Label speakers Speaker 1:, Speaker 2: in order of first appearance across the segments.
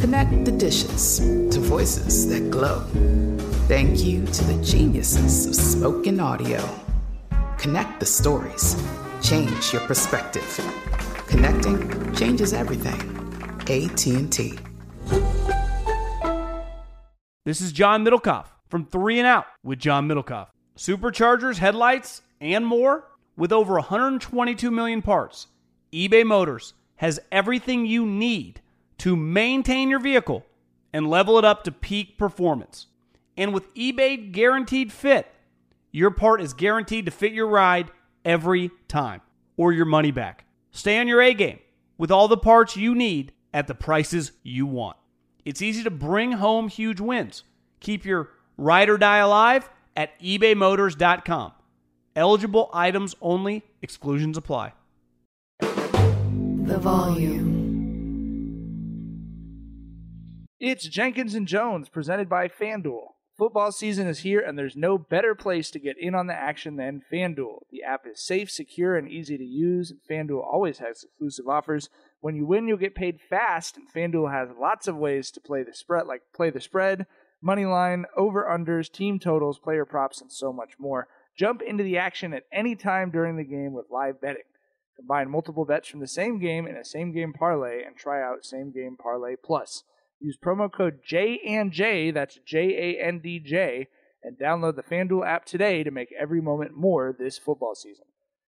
Speaker 1: Connect the dishes to voices that glow. Thank you to the geniuses of spoken audio. Connect the stories. Change your perspective. Connecting changes everything. AT&T.
Speaker 2: This is John Middelkoop from 3 and Out with John Middelkoop. Superchargers, headlights, and more with over 122 million parts. eBay Motors has everything you need to maintain your vehicle and level it up to peak performance. And with eBay Guaranteed Fit, your part is guaranteed to fit your ride every time or your money back. Stay on your A game with all the parts you need at the prices you want. It's easy to bring home huge wins. Keep your ride or die alive at ebaymotors.com. Eligible items only, exclusions apply.
Speaker 3: The volume.
Speaker 4: It's Jenkins and Jonez presented by FanDuel. Football season is here, and there's no better place to get in on the action than FanDuel. The app is safe, secure, and easy to use. And FanDuel always has exclusive offers. When you win, you'll get paid fast, and FanDuel has lots of ways to play the spread, like play the spread, money line, over unders, team totals, player props, and so much more. Jump into the action at any time during the game with live betting. Combine multiple bets from the same game in a same game parlay and try out same game parlay plus. Use promo code J and J, that's J A N D J, and download the FanDuel app today to make every moment more this football season.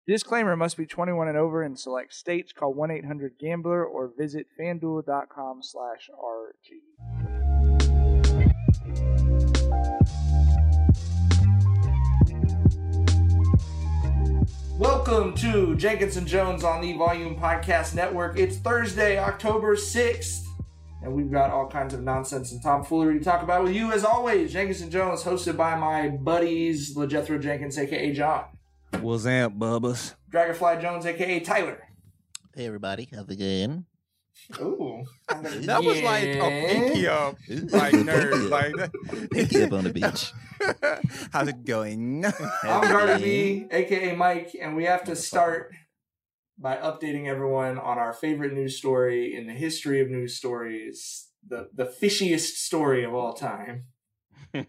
Speaker 4: Disclaimer must be 21 and over in select states. Call 1-800-GAMBLER or visit fanduel.com slash RG. Welcome to Jenkins and Jonez on the Volume Podcast Network. It's Thursday, October 6th, and we've got all kinds of nonsense and tomfoolery to talk about with you as always. Jenkins and Jonez, hosted by my buddies LeJethro Jenkins, aka John,
Speaker 5: What's up, Bubbas?
Speaker 4: Dragonfly Jones, aka Tyler.
Speaker 6: Hey everybody, how's it going?
Speaker 4: Ooh,
Speaker 5: That was like a pinky up, like nerd, like that.
Speaker 6: Pinky up on the beach.
Speaker 5: How's it going?
Speaker 4: I'm Garter B, aka Mike, and we have to start by updating everyone on our favorite news story in the history of news stories, the the fishiest story of all time.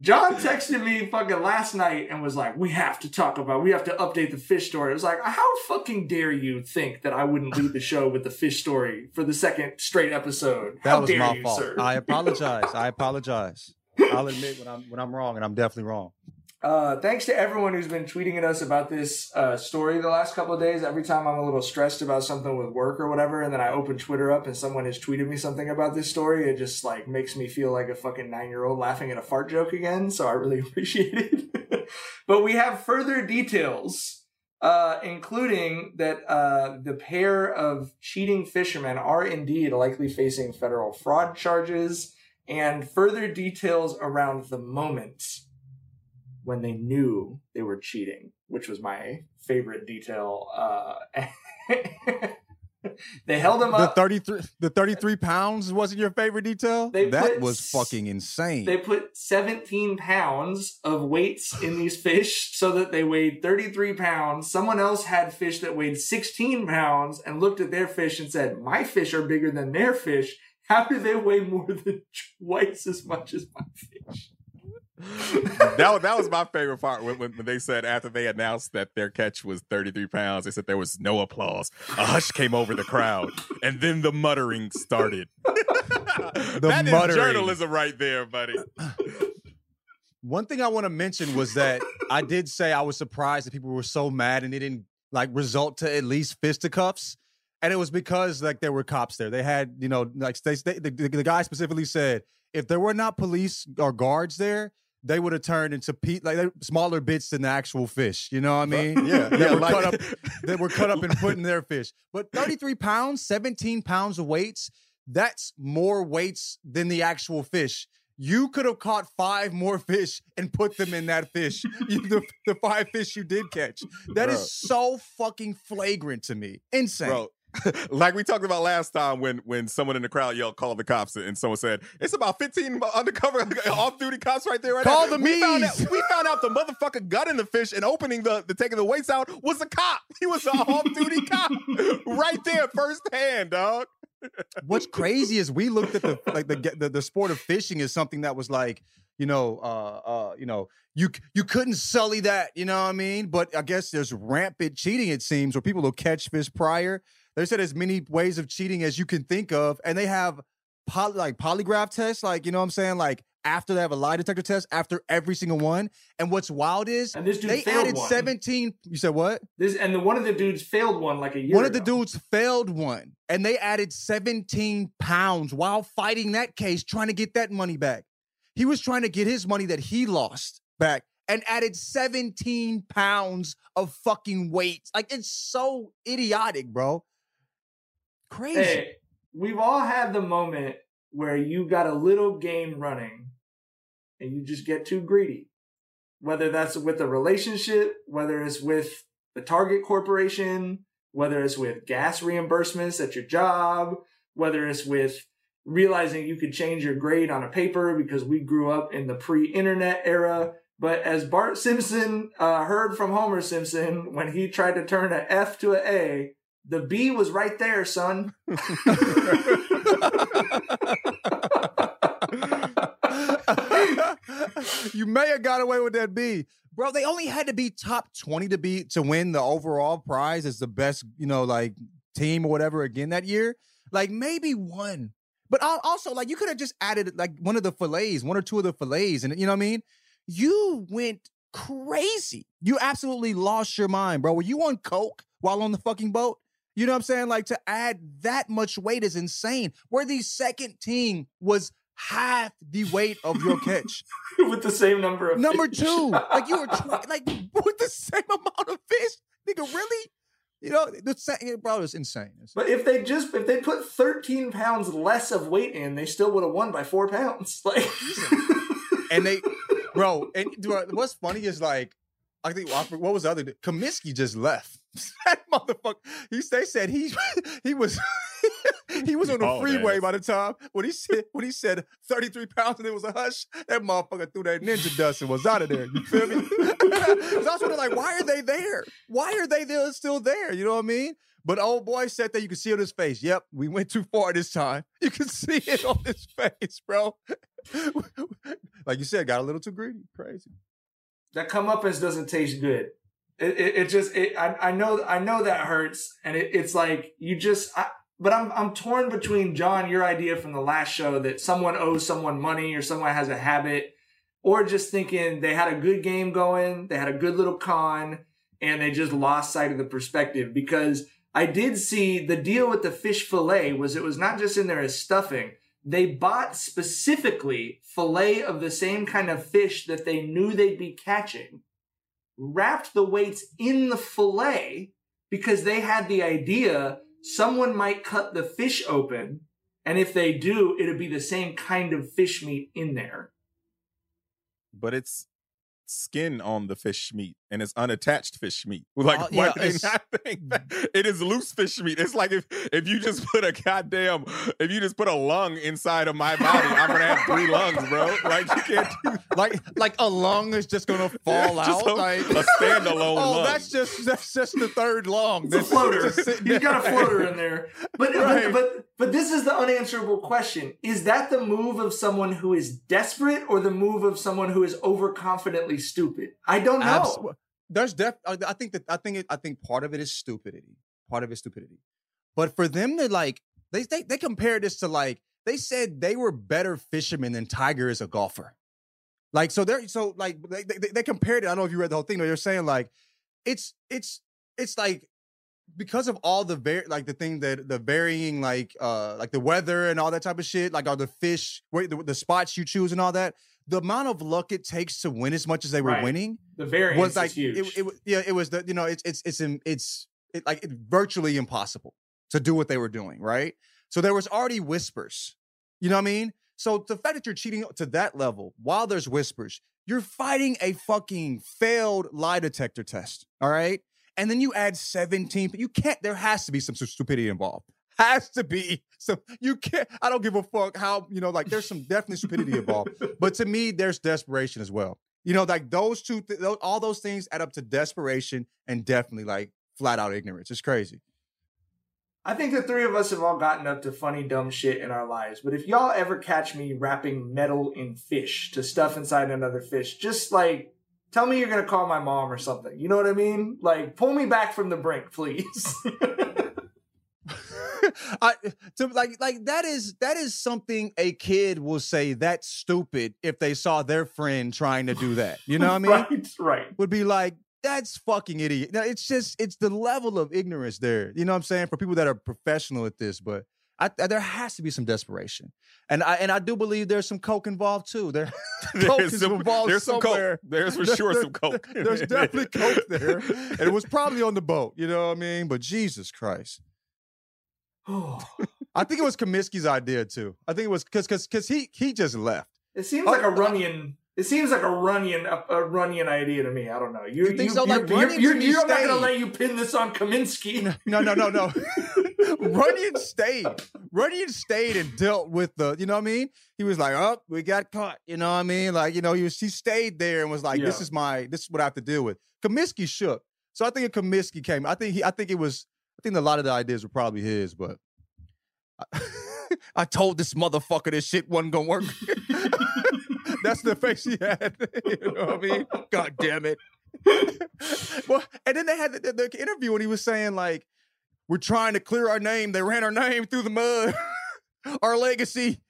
Speaker 4: John texted me fucking last night and was like, "We have to talk about. We have to update the fish story." I was like, "How fucking dare you think that I wouldn't lead the show with the fish story for the second straight episode?
Speaker 5: That
Speaker 4: How
Speaker 5: was
Speaker 4: dare
Speaker 5: my
Speaker 4: you,
Speaker 5: fault.
Speaker 4: sir?"
Speaker 5: I apologize. I apologize. I'll admit when I'm when I'm wrong, and I'm definitely wrong.
Speaker 4: Uh, thanks to everyone who's been tweeting at us about this uh, story the last couple of days. Every time I'm a little stressed about something with work or whatever, and then I open Twitter up and someone has tweeted me something about this story, it just like makes me feel like a fucking nine year old laughing at a fart joke again. So I really appreciate it. but we have further details, uh, including that uh, the pair of cheating fishermen are indeed likely facing federal fraud charges, and further details around the moment when they knew they were cheating, which was my favorite detail. Uh, they held him
Speaker 5: The
Speaker 4: up.
Speaker 5: 33 the 33 pounds wasn't your favorite detail?
Speaker 4: They
Speaker 5: that
Speaker 4: put
Speaker 5: was fucking insane.
Speaker 4: They put 17 pounds of weights in these fish so that they weighed 33 pounds. Someone else had fish that weighed 16 pounds and looked at their fish and said, My fish are bigger than their fish. How do they weigh more than twice as much as my fish?
Speaker 7: that was that was my favorite part when, when, they said after they announced that their catch was 33 pounds, they said there was no applause. A hush came over the crowd, and then the muttering started. That is
Speaker 5: muttering.
Speaker 7: journalism right there, buddy.
Speaker 5: One thing I want to mention was that I did say I was surprised that people were so mad and it didn't like result to at least fisticuffs. And it was because like there were cops there. They had, you know, like they, they, the, the, the guy specifically said if there were not police or guards there, they would have turned into pe- like smaller bits than the actual fish. You know what I mean?
Speaker 7: Yeah,
Speaker 5: that
Speaker 7: yeah,
Speaker 5: were
Speaker 7: like-
Speaker 5: cut up. That were cut up and put in their fish. But 33 pounds, 17 pounds of weights. That's more weights than the actual fish. You could have caught five more fish and put them in that fish. You, the, the five fish you did catch. That is
Speaker 7: Bro.
Speaker 5: so fucking flagrant to me. Insane.
Speaker 7: Bro, like we talked about last time when when someone in the crowd yelled, "Call the cops!" and someone said, "It's about 15 undercover off-duty cops right there." Right
Speaker 5: Call
Speaker 7: now.
Speaker 5: the
Speaker 7: we found, out, we found out the motherfucker gutting the fish and opening the, the taking the weights out was a cop. He was an off-duty cop right there, firsthand, dog.
Speaker 5: What's crazy is we looked at the like the, the the sport of fishing is something that was like you know uh uh you know you you couldn't sully that you know what I mean but I guess there's rampant cheating it seems where people will catch fish prior they said as many ways of cheating as you can think of and they have poly, like polygraph tests like you know what I'm saying like after they have a lie detector test after every single one and what's wild is
Speaker 4: And this dude
Speaker 5: they
Speaker 4: failed
Speaker 5: added
Speaker 4: one.
Speaker 5: 17 you said what
Speaker 4: This and the, one of the dudes failed one like a year
Speaker 5: one of the dudes failed one, and they added 17 pounds while fighting that case, trying to get that money back. He was trying to get his money that he lost back and added 17 pounds of fucking weight. Like, it's so idiotic, bro. Crazy.
Speaker 4: Hey, we've all had the moment where you got a little game running and you just get too greedy. Whether that's with a relationship, whether it's with the Target Corporation, whether it's with gas reimbursements at your job, whether it's with realizing you could change your grade on a paper because we grew up in the pre-internet era. But as Bart Simpson uh, heard from Homer Simpson when he tried to turn an F to an A, the B was right there, son.
Speaker 5: you may have got away with that B. Bro, they only had to be top 20 to be to win the overall prize as the best, you know, like team or whatever again that year. Like maybe one. But also, like you could have just added like one of the fillets, one or two of the fillets, and you know what I mean? You went crazy. You absolutely lost your mind, bro. Were you on coke while on the fucking boat? You know what I'm saying? Like to add that much weight is insane. Where the second team was half the weight of your catch.
Speaker 4: with the same number of
Speaker 5: Number
Speaker 4: fish.
Speaker 5: two, like you were twi- like with the same amount of fish, nigga. Really? You know, the same, bro. It's insane.
Speaker 4: But if they just if they put 13 pounds less of weight in, they still would have won by four pounds. Like
Speaker 5: and they, bro. And bro, what's funny is like, I think what was the other? Cominsky just left. that motherfucker. He they said he he was he was on the
Speaker 7: Bald
Speaker 5: freeway
Speaker 7: ass.
Speaker 5: by the time when he said when he said thirty three pounds and it was a hush. That motherfucker threw that ninja dust and was out of there. You feel me? 'Cause I was wondering like, why are they there? Why are they there, still there? You know what I mean? But old boy said that you can see on his face. Yep, we went too far this time. You can see it on his face, bro. like you said, got a little too greedy. Crazy.
Speaker 4: that comeuppance doesn't taste good. It, it, it just it, I, I know I know that hurts, and it, it's like you just. I, but I'm I'm torn between John, your idea from the last show that someone owes someone money or someone has a habit, or just thinking they had a good game going, they had a good little con, and they just lost sight of the perspective. Because I did see the deal with the fish fillet was it was not just in there as stuffing. They bought specifically fillet of the same kind of fish that they knew they'd be catching, wrapped the weights in the fillet because they had the idea someone might cut the fish open, and if they do, it'd be the same kind of fish meat in there.
Speaker 7: But it's skin on the fish meat, and it's unattached fish meat. Like,
Speaker 5: Oh,
Speaker 7: why
Speaker 5: yeah,
Speaker 7: do they
Speaker 5: it's-
Speaker 7: not think mm. that it is loose fish meat? It's like if if you just put a goddamn if you just put a lung inside of my body, I'm gonna have three lungs, bro. Like you can't do
Speaker 5: like like a lung is just gonna fall
Speaker 7: Just
Speaker 5: out.
Speaker 7: a-
Speaker 5: like
Speaker 7: a standalone
Speaker 5: Oh,
Speaker 7: lung.
Speaker 5: that's just that's just the third lung.
Speaker 4: It's a floater.
Speaker 5: just
Speaker 4: He's got a floater in there. But,
Speaker 5: Right.
Speaker 4: but but but this is the unanswerable question: Is that the move of someone who is desperate, or the move of someone who is overconfidently stupid? I don't know.
Speaker 5: Abs- There's def. I I think that I think it, I think part of it is stupidity. Part of it is stupidity. But for them to like, they they they compared this to like they said they were better fishermen than Tiger is a golfer. Like so they're so like they, they, they compared it. I don't know if you read the whole thing, but they're saying like it's it's it's like because of all the var- like the thing that the varying like uh like the weather and all that type of shit, like all the fish, where the, the spots you choose and all that. The amount of luck it takes to win as much as they were
Speaker 4: Right.
Speaker 5: winning
Speaker 4: the variance
Speaker 5: was like
Speaker 4: huge.
Speaker 5: it, it, yeah it was the you know it's it's it's it's it, like it's virtually impossible to do what they were doing right so there was already whispers you know what i mean so the fact that you're cheating to that level while there's whispers you're fighting a fucking failed lie detector test all right and then you add 17 you can't there has to be some stupidity involved has to be some you can't i don't give a fuck how you know like there's some definitely stupidity involved but to me there's desperation as well you know, like those two, th- tho- all those things add up to desperation and definitely like flat out ignorance. It's crazy.
Speaker 4: I think the three of us have all gotten up to funny, dumb shit in our lives. But if y'all ever catch me wrapping metal in fish to stuff inside another fish, just like tell me you're gonna call my mom or something. You know what I mean? Like pull me back from the brink, please.
Speaker 5: I to like like that is that is something a kid will say that's stupid if they saw their friend trying to do that. You know what I mean?
Speaker 4: right, right.
Speaker 5: Would be like that's fucking idiot. Now, it's just it's the level of ignorance there. You know what I'm saying? For people that are professional at this, but I, I- there has to be some desperation, and I and I do believe there's some coke involved too. There, coke
Speaker 7: There's
Speaker 5: is
Speaker 7: some-
Speaker 5: involved
Speaker 7: there's some coke. There's for
Speaker 5: There-
Speaker 7: sure
Speaker 5: there-
Speaker 7: some coke.
Speaker 5: There's definitely coke there, and it was probably on the boat. You know what I mean? But Jesus Christ, I think it was Cominsky's idea too. I think it was because because because he he just left.
Speaker 4: It seems like a uh, Runyan. It seems like a Runyan a, a Runyan idea to me. I don't know. You,
Speaker 5: You think so? Like,
Speaker 4: you're,
Speaker 5: Runyan
Speaker 4: you're,
Speaker 5: to me
Speaker 4: you're not gonna let you pin this on Cominsky.
Speaker 5: No, no, no, no. Runyan stayed. Runyan stayed and dealt with the, you know what I mean? He was like, oh, we got caught. You know what I mean? Like, you know, he was he stayed there and was like, this is my, this is what I have to deal with. Cominsky shook. So I think if Cominsky came, I think he, I think it was, I think a lot of the ideas were probably his, but I, I told this motherfucker this shit wasn't gonna work. That's the face he had. you know what I mean? God damn it. well, and then they had the, the, the interview and he was saying like, "We're trying to clear our name. They ran our name through the mud. our legacy,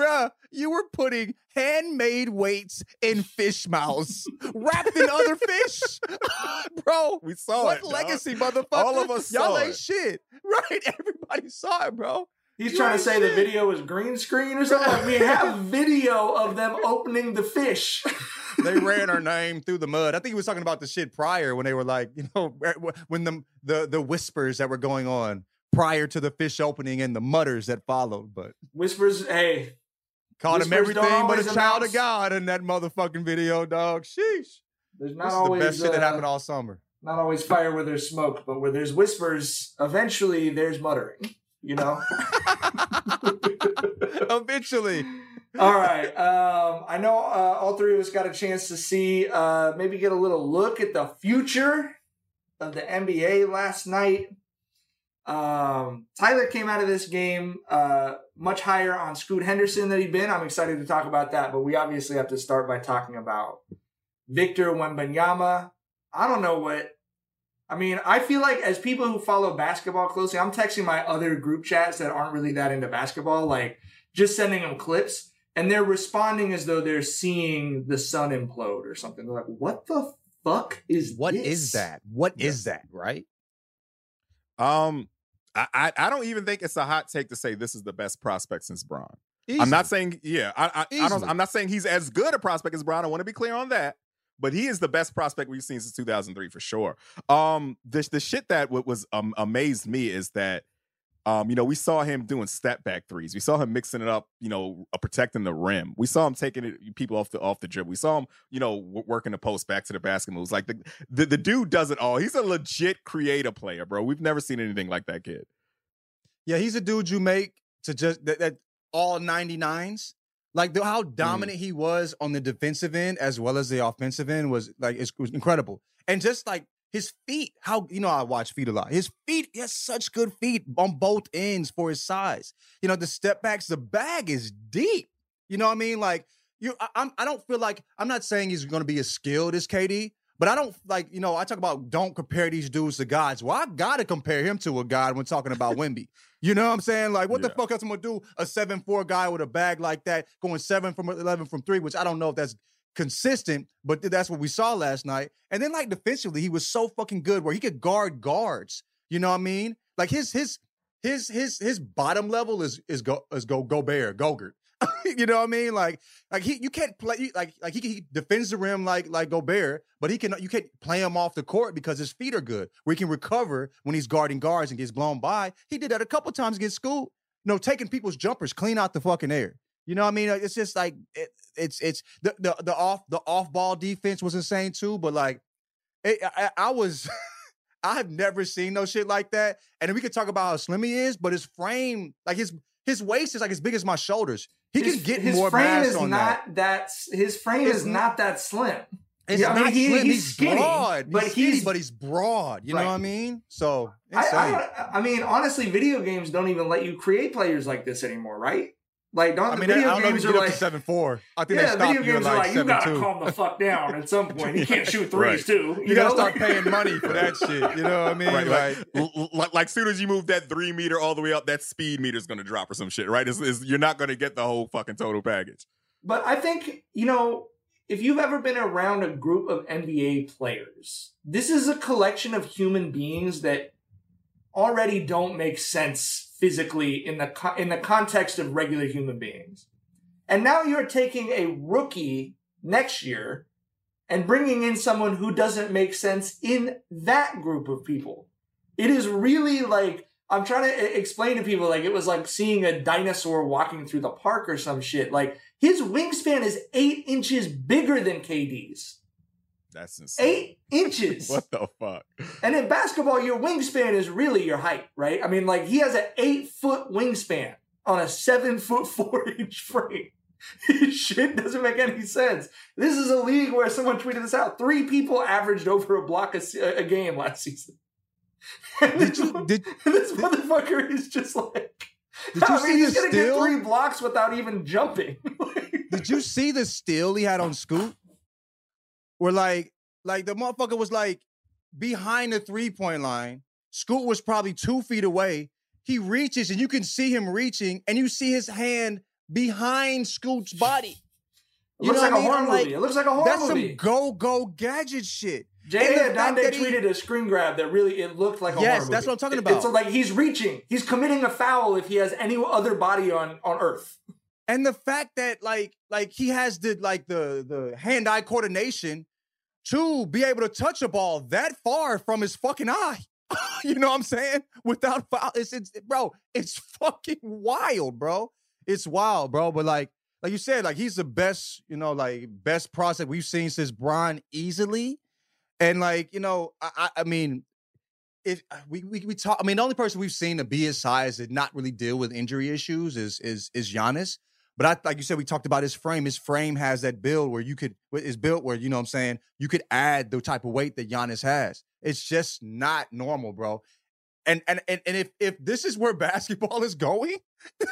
Speaker 5: bruh. You were putting handmade weights in fish mouths, wrapped in other fish, bro.
Speaker 7: We saw
Speaker 5: what
Speaker 7: it. dog.
Speaker 5: legacy, motherfucker?
Speaker 7: All of us
Speaker 5: Y'all
Speaker 7: saw
Speaker 5: ain't
Speaker 7: it.
Speaker 5: shit, right? Everybody saw it, bro.
Speaker 4: He's
Speaker 5: You
Speaker 4: trying to say the video was green screen or something. Like, we have video of them opening the fish.
Speaker 5: they ran our name through the mud. I think he was talking about the shit prior when they were like, you know, when the the the whispers that were going on prior to the fish opening and the mutters that followed. But
Speaker 4: Whispers, hey,
Speaker 5: called him everything but a child of God in that motherfucking video, dog. Sheesh.
Speaker 4: there's not
Speaker 5: This is
Speaker 4: always
Speaker 5: the best shit that
Speaker 4: uh,
Speaker 5: happened all summer.
Speaker 4: not always fire where there's smoke, but where there's whispers, eventually there's muttering. You know.
Speaker 5: Eventually.
Speaker 4: all right. Um, I know uh, all three of us got a chance to see, uh, maybe get a little look at the future of the NBA last night. Um, Tyler came out of this game uh, much higher on Scoot Henderson than he'd been. I'm excited to talk about that, but we obviously have to start by talking about Victor Wembanyama. I don't know what. I mean, I feel like as people who follow basketball closely, I'm texting my other group chats that aren't really that into basketball, like just sending them clips, and they're responding as though they're seeing the sun implode or something. They're like, "What the fuck is
Speaker 5: What
Speaker 4: this?
Speaker 5: is that? What is that, right?
Speaker 7: Um, I, I I don't even think it's a hot take to say this is the best prospect since Bron. I'm not saying yeah. I, I, I don't. I'm not saying he's as good a prospect as Bron. I want to be clear on that. But he is the best prospect we've seen since 2003 for sure. Um, the the shit that w- was um, amazed me is that Um, you know, we saw him doing step back threes. We saw him mixing it up, you know, uh, protecting the rim. We saw him taking it, people off the off the dribble. We saw him, you know, w- working the post back to the basket moves. Like the, the the dude does it all. He's a legit creative player, bro. We've never seen anything like that kid.
Speaker 5: Yeah, he's a dude you make to just that, that all 99s. Like the, how dominant he was on the defensive end as well as the offensive end was like it's, it was incredible. And just like his feet, how you know I watch feet a lot. His feet, he has such good feet on both ends for his size. You know the step backs, the bag is deep. You know what I mean? Like you, I, I'm I don't feel like I'm not saying he's going to be as skilled as KD, but I don't like you know I talk about don't compare these dudes to gods. Well, I gotta compare him to a god when talking about Wemby. You know what I'm saying? Like, what the fuck else I'm gonna do? A seven four guy with a bag like that, going seven from eleven from three, which I don't know if that's consistent, but that's what we saw last night. And then like defensively, he was so fucking good where he could guard guards. You know what I mean? Like his his his his his bottom level is is go is go Gobert Gogurt. you know what I mean? Like like he you can't play like like he, he defends the rim like like Gobert, but he can you can't play him off the court because his feet are good. Where he can recover when he's guarding guards and gets blown by. He did that a couple times against Scoot. You know, taking people's jumpers clean out the fucking air. You know what I mean? It's just like it, it's it's the, the the off the off ball defense was insane too, but like it, I, I was I have never seen no shit like that. And we could talk about how slim he is, but his frame, like his his waist is like as big as my shoulders. He
Speaker 4: his,
Speaker 5: can get
Speaker 4: his
Speaker 5: more
Speaker 4: frame
Speaker 5: mass
Speaker 4: is
Speaker 5: on
Speaker 4: not
Speaker 5: that.
Speaker 4: that. His frame
Speaker 5: It's
Speaker 4: is not that slim.
Speaker 5: It's
Speaker 4: Yeah, I mean, he-
Speaker 5: slim.
Speaker 4: he's
Speaker 5: He's,
Speaker 4: skinny,
Speaker 5: broad.
Speaker 4: but
Speaker 5: he's skinny,
Speaker 4: he's-
Speaker 5: but he's broad. You know what I mean? So
Speaker 4: I. I, I mean, honestly, video games don't even let you create players like this anymore, right? Like, don't
Speaker 5: I
Speaker 4: the
Speaker 5: mean, I
Speaker 4: video
Speaker 5: don't know if
Speaker 4: games
Speaker 5: you
Speaker 4: are
Speaker 5: get up
Speaker 4: like
Speaker 5: to seven four. I think
Speaker 4: yeah,
Speaker 5: they stop
Speaker 4: video
Speaker 5: you at
Speaker 4: games are
Speaker 5: like
Speaker 4: like you gotta
Speaker 5: two.
Speaker 4: calm the fuck down at some point. You can't shoot threes
Speaker 7: Right.
Speaker 4: too.
Speaker 5: You, gotta start paying money for that shit. You know what I mean?
Speaker 7: Right,
Speaker 5: like,
Speaker 7: like, l- l- like, like soon as you move that three meter all the way up, that speed meter's gonna drop or some shit, right? It's, it's, you're not gonna get the whole fucking total package.
Speaker 4: But I think, you know, if you've ever been around a group of NBA players, this is a collection of human beings that already don't make sense physically in the in the context of regular human beings. And now you're taking a rookie next year and bringing in someone who doesn't make sense in that group of people. It is really like I'm trying to explain to people like it was like seeing a dinosaur walking through the park or some shit. Like his wingspan is eight inches bigger than KD's.
Speaker 7: That's insane.
Speaker 4: Eight inches.
Speaker 7: What the fuck?
Speaker 4: And in basketball, your wingspan is really your height, right? I mean, like he has an eight foot wingspan on a seven foot four inch frame. Shit doesn't make any sense. This is a league where someone tweeted this out. Three people averaged over a block a, a game last season. And
Speaker 5: did
Speaker 4: this,
Speaker 5: you did
Speaker 4: this motherfucker is just like.
Speaker 5: Did you
Speaker 4: I mean,
Speaker 5: see
Speaker 4: he's gonna get three blocks without even jumping.
Speaker 5: Did you see the steal he had on Scoot? Where like, like the motherfucker was like behind the three point line. Scoot was probably two feet away. He reaches, and you can see him reaching, and you see his hand behind Scoot's body.
Speaker 4: It looks like a
Speaker 5: I mean?
Speaker 4: horror
Speaker 5: I'm like,
Speaker 4: movie. It looks like a horror movie.
Speaker 5: That's some go go gadget shit.
Speaker 4: Jay
Speaker 5: And the fact
Speaker 4: Adande tweeted a screen grab that really it looked like a
Speaker 5: Yes,
Speaker 4: horror
Speaker 5: that's what I'm talking
Speaker 4: It-
Speaker 5: about.
Speaker 4: It's like he's reaching. He's committing a foul if he has any other body on on Earth.
Speaker 5: And the fact that like like he has the like the the hand eye coordination to be able to touch a ball that far from his fucking eye. you know what I'm saying? Without foul, it's, it's bro, it's fucking wild, bro. It's wild, bro. But like like you said, like he's the best, you know, like best prospect we've seen since Bron easily. And like, you know, I I, mean, if uh, we, we we talk, I mean, the only person we've seen to be his size and not really deal with injury issues is is is Giannis. But I like you said, we talked about his frame. His frame has that build where you could is built where you know what I'm saying you could add the type of weight that Giannis has. It's just not normal, bro. And and and, and if if this is where basketball is going,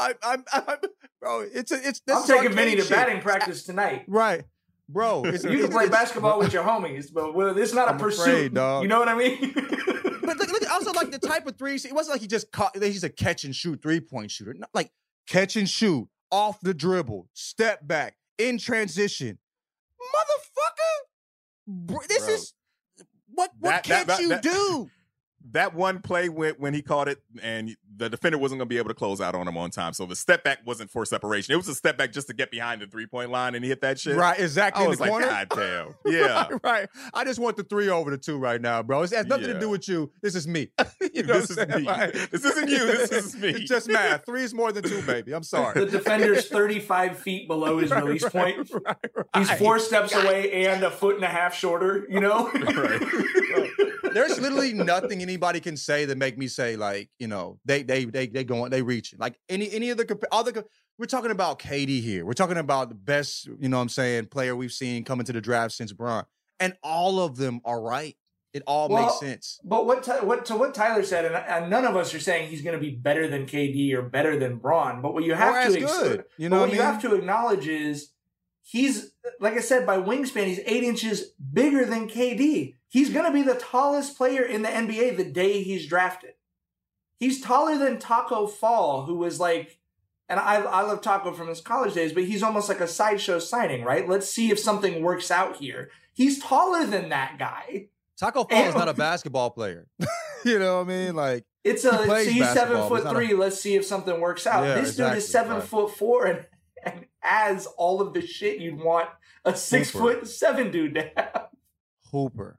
Speaker 5: I, I'm, I'm bro. It's a, it's this
Speaker 4: I'm taking Vinny to
Speaker 5: shit.
Speaker 4: batting practice tonight.
Speaker 5: right, bro. It's,
Speaker 4: You can play basketball with your homies, but well, it's not a
Speaker 5: I'm
Speaker 4: pursuit.
Speaker 5: afraid, dog.
Speaker 4: You know what I mean?
Speaker 5: But look, look, also like the type of threes. It wasn't like he just caught. He's a catch and shoot three point shooter. Not like catch and shoot off the dribble, step back in transition, motherfucker. This
Speaker 7: Bro.
Speaker 5: is what what
Speaker 7: That-
Speaker 5: can't
Speaker 7: that-
Speaker 5: you
Speaker 7: that-
Speaker 5: do?
Speaker 7: That one play when, when he caught it and the defender wasn't going to be able to close out on him on time. So the step back wasn't for separation. It was a step back just to get behind the three point line and he hit that shit.
Speaker 5: Right, exactly
Speaker 7: I
Speaker 5: in
Speaker 7: was
Speaker 5: the
Speaker 7: like,
Speaker 5: corner.
Speaker 7: God damn. Yeah.
Speaker 5: right, right. I just want the three over the two right now, bro. It has nothing to do with you. This is me. you know
Speaker 7: This is
Speaker 5: saying?
Speaker 7: me.
Speaker 5: Like-
Speaker 7: This isn't you. This is me.
Speaker 5: It's just math. Three is more than two, baby. I'm sorry.
Speaker 4: The defender's 35 feet below his
Speaker 5: Right,
Speaker 4: release
Speaker 5: right,
Speaker 4: point.
Speaker 5: right,
Speaker 4: He's
Speaker 5: right.
Speaker 4: four steps away and a foot and a half shorter, you know?
Speaker 5: There's literally nothing anybody can say that make me say like, you know, they they they they going they reaching. Like any any of the other we're talking about KD here. We're talking about the best, you know what I'm saying, player we've seen coming to the draft since Bron. And all of them are right. It all
Speaker 4: Well,
Speaker 5: makes sense.
Speaker 4: But what what to what Tyler said, and, and none of us are saying he's going to be better than KD or better than Bron. But what you have to
Speaker 5: good, you know
Speaker 4: what
Speaker 5: what
Speaker 4: you have to acknowledge is he's like I said by wingspan, he's eight inches bigger than KD. He's going to be the tallest player in the NBA the day he's drafted. He's taller than Tacko Fall, who was like, and I I love Tacko from his college days, but he's almost like a sideshow signing, right? Let's see if something works out here. He's taller than that guy.
Speaker 5: Tacko Fall is not a basketball player. you know what I mean? Like
Speaker 4: It's
Speaker 5: he
Speaker 4: a so
Speaker 5: plays
Speaker 4: he's seven foot
Speaker 5: not a-
Speaker 4: three. Let's see if something works out.
Speaker 5: Yeah,
Speaker 4: this dude is seven
Speaker 5: right.
Speaker 4: foot four and, and has all of the shit you'd want a six
Speaker 5: Hooper.
Speaker 4: foot seven dude to have.
Speaker 5: Hooper.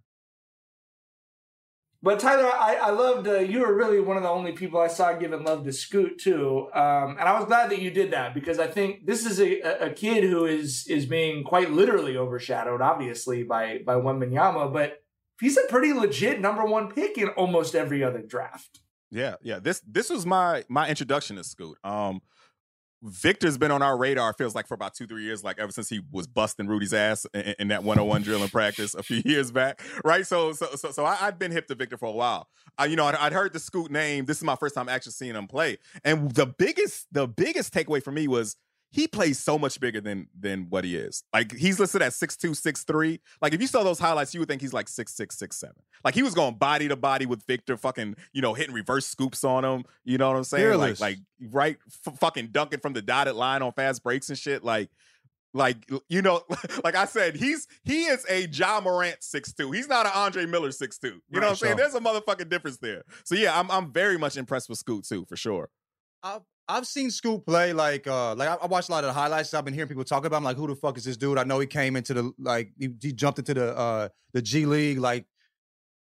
Speaker 4: But Tyler, I, I loved uh, you were really one of the only people I saw giving love to Scoot too, um, and I was glad that you did that because I think this is a, a- kid who is is being quite literally overshadowed, obviously by by Wembanyama, but he's a pretty legit number one pick in almost every other draft.
Speaker 7: Yeah, yeah. This this was my my introduction to Scoot. Um Victor's been on our radar, feels like for about two, three years, like ever since he was busting Rudy's ass in, in that 101 drill in practice a few years back. Right. So so so, so I, I'd been hip to Victor for a while. I, you know, I'd, I'd heard the Scoot name. This is my first time actually seeing him play. And the biggest, the biggest takeaway for me was he plays so much bigger than than what he is. Like he's listed at 6'2, 6'3. Like if you saw those highlights, you would think he's like 6'6, 6'7. Like he was going body to body with Victor, fucking, you know, hitting reverse scoops on him. You know what I'm saying?
Speaker 5: Fearless.
Speaker 7: Like, like right f- fucking dunking from the dotted line on fast breaks and shit. Like, like you know, like I said, he's he is a Ja Morant 6'2. He's not an Andre Miller 6'2. You know what I'm
Speaker 5: Right,
Speaker 7: saying? There's a motherfucking difference there. So yeah, I'm I'm very much impressed with Scoot too, for sure.
Speaker 5: I've I've seen Scoot play like uh like I, I watched a lot of the highlights. I've been hearing people talk about. him. like, who the fuck is this dude? I know he came into the like he, he jumped into the uh the G League like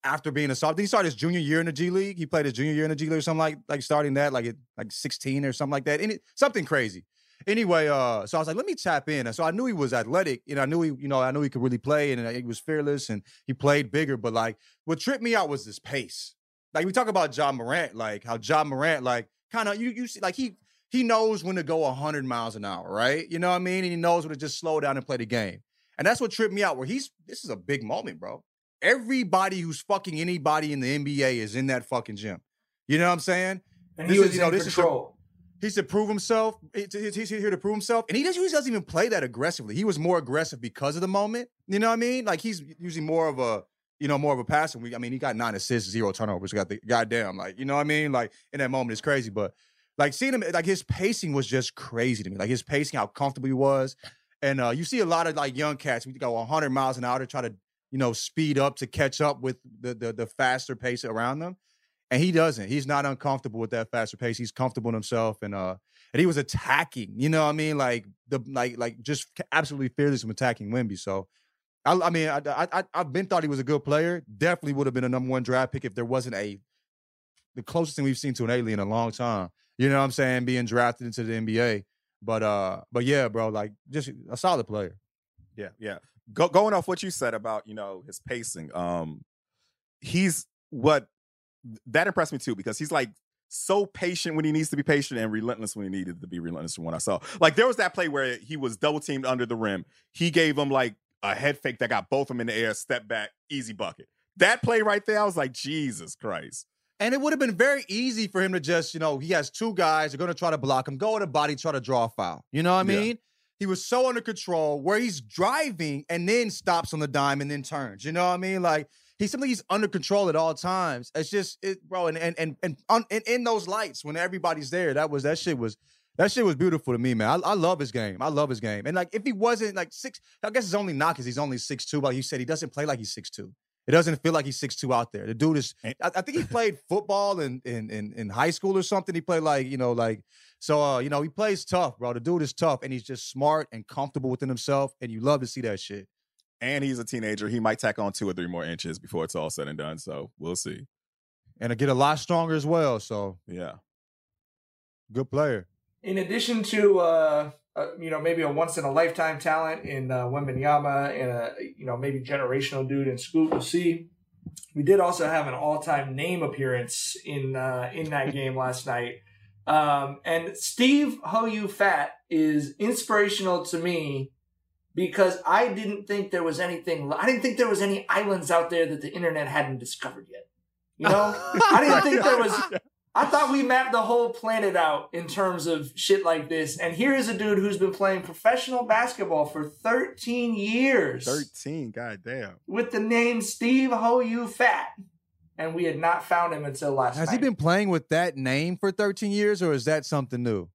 Speaker 5: after being a sophomore. He started his junior year in the G League? He played his junior year in the G League or something like like starting that like at like 16 or something like that. And something crazy. Anyway, uh, so I was like, let me tap in. And so I knew he was athletic, and I knew he, you know, I knew he could really play, and uh, he was fearless, and he played bigger. But like, what tripped me out was his pace. Like we talk about Ja Morant, like how Ja Morant, like kind of you you see, like he he knows when to go 100 miles an hour, right? You know what I mean? And he knows when to just slow down and play the game. And that's what tripped me out. Where he's this is a big moment, bro. Everybody who's fucking anybody in the NBA is in that fucking gym. You know what I'm saying?
Speaker 4: And
Speaker 5: This
Speaker 4: he was
Speaker 5: is, you know, this is the-
Speaker 4: control.
Speaker 5: He's to prove himself. He's he's here to prove himself, and he doesn't, he doesn't even play that aggressively. He was more aggressive because of the moment. You know what I mean? Like he's usually more of a, you know, more of a passing We, I mean, he got nine assists, zero turnovers. Got the goddamn, like you know what I mean? Like in that moment, it's crazy. But like seeing him, like his pacing was just crazy to me. Like his pacing, how comfortable he was, and uh, you see a lot of like young cats. We go 100 miles an hour to try to, you know, speed up to catch up with the the, the faster pace around them. And he doesn't. He's not uncomfortable with that faster pace. He's comfortable in himself, and uh, and he was attacking. You know what I mean? Like the like like just absolutely fearless from attacking Wemby. So, I, I mean, I, I I've been thought he was a good player. Definitely would have been a number one draft pick if there wasn't a the closest thing we've seen to an alien in a long time. You know what I'm saying? Being drafted into the NBA. But uh, but yeah, bro, like just a solid player.
Speaker 7: Yeah, yeah. Go, going off what you said about you know his pacing, um, he's what that impressed me too because he's like so patient when he needs to be patient and relentless when he needed to be relentless from what I saw. Like there was that play where he was double teamed under the rim. He gave him like a head fake that got both of them in the air, step back, easy bucket. That play right there, I was like, Jesus Christ.
Speaker 5: And it would have been very easy for him to just, you know, he has two guys, they're going to try to block him, go in the body, try to draw a foul. You know what I
Speaker 7: Yeah.
Speaker 5: mean? He was so under control where he's driving and then stops on the dime and then turns. You know what I mean? Like he's something he's under control at all times. It's just it, bro, and and and and, on, and in those lights when everybody's there, that was that shit was that shit was beautiful to me, man. I, I love his game. I love his game. And like if he wasn't like six, I guess his only knock is he's only six two. But you said he doesn't play like he's six two. It doesn't feel like he's six two out there. The dude is. I, I think he played football in, in in in high school or something. He played like you know like so uh you know he plays tough, bro. The dude is tough and he's just smart and comfortable within himself, and you love to see that shit.
Speaker 7: And he's a teenager. He might tack on two or three more inches before it's all said and done. So we'll see.
Speaker 5: And to get a lot stronger as well. So
Speaker 7: Yeah.
Speaker 5: good player.
Speaker 4: In addition to uh, uh, you know maybe a once in a lifetime talent in uh, Wembanyama and a you know maybe generational dude in Scoot, we'll see. We did also have an all time name appearance in uh, in that game last night, um, and Steeve Ho You Fat is inspirational to me because I didn't think there was anything. I didn't think there was any islands out there that the internet hadn't discovered yet. You know, I didn't think there was. I thought we mapped the whole planet out in terms of shit like this. And here is a dude who's been playing professional basketball for 13 years
Speaker 7: 13. God damn.
Speaker 4: with the name Steeve Ho You Fat. And we had not found him until last
Speaker 5: Has
Speaker 4: night.
Speaker 5: he been playing with that name for 13 years, or is that something new?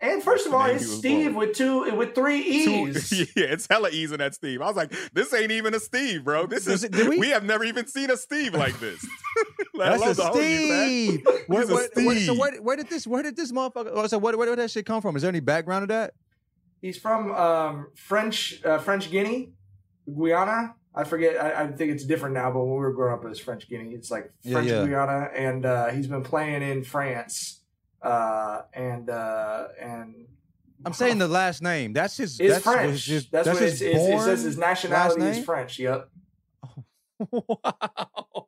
Speaker 4: And first of all, it's Steve
Speaker 7: born.
Speaker 4: with two with three
Speaker 7: Two-
Speaker 4: E's.
Speaker 7: yeah, it's hella easy in that Steve. I was like, this ain't even a Steve, bro. This
Speaker 5: Does
Speaker 7: is
Speaker 5: it- we-
Speaker 7: we? have never even seen a Steve like this. Let
Speaker 5: That's a
Speaker 7: the whole you, man.
Speaker 5: Steve.
Speaker 7: He's
Speaker 5: Where,
Speaker 7: a
Speaker 5: where- where- so
Speaker 7: Steve.
Speaker 5: where, where did this where did this motherfucker? Oh, so where, where did that shit come from? Is there any background to that?
Speaker 4: He's from um, French uh, French Guinea, Guyana. I forget. I, I think it's different now, but when we were growing up, it was French Guinea. It's like
Speaker 5: Yeah,
Speaker 4: French
Speaker 5: yeah.
Speaker 4: Guyana, and uh, he's been playing in France. Uh, and uh, and
Speaker 5: I'm saying the last name. That's his.
Speaker 4: it's
Speaker 5: that's
Speaker 4: French.
Speaker 5: his- his-
Speaker 4: that's, what
Speaker 5: his
Speaker 4: it's, it's, it says. His nationality is? French. Yep.
Speaker 5: wow.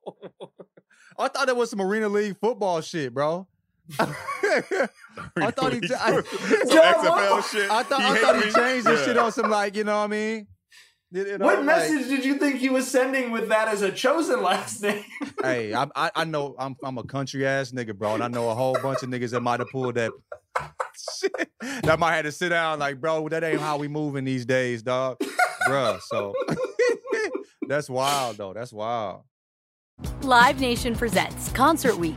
Speaker 5: I thought it was some Marina League football shit, bro. I thought he.
Speaker 7: Some
Speaker 5: I,
Speaker 7: XFL shit.
Speaker 5: I thought
Speaker 7: He
Speaker 5: I thought he changed this
Speaker 7: Yeah.
Speaker 5: shit on some like you know what I mean. You- you know,
Speaker 4: What
Speaker 5: like-
Speaker 4: message did you think he was sending with that as a chosen last name?
Speaker 5: Hey, I, I I know I'm I'm a country ass nigga, bro, and I know a whole bunch of niggas that might have pulled that shit. That might have to sit down like, bro, that ain't how we moving these days, dog, bruh. So that's wild though. That's wild.
Speaker 8: Live Nation presents Concert Week.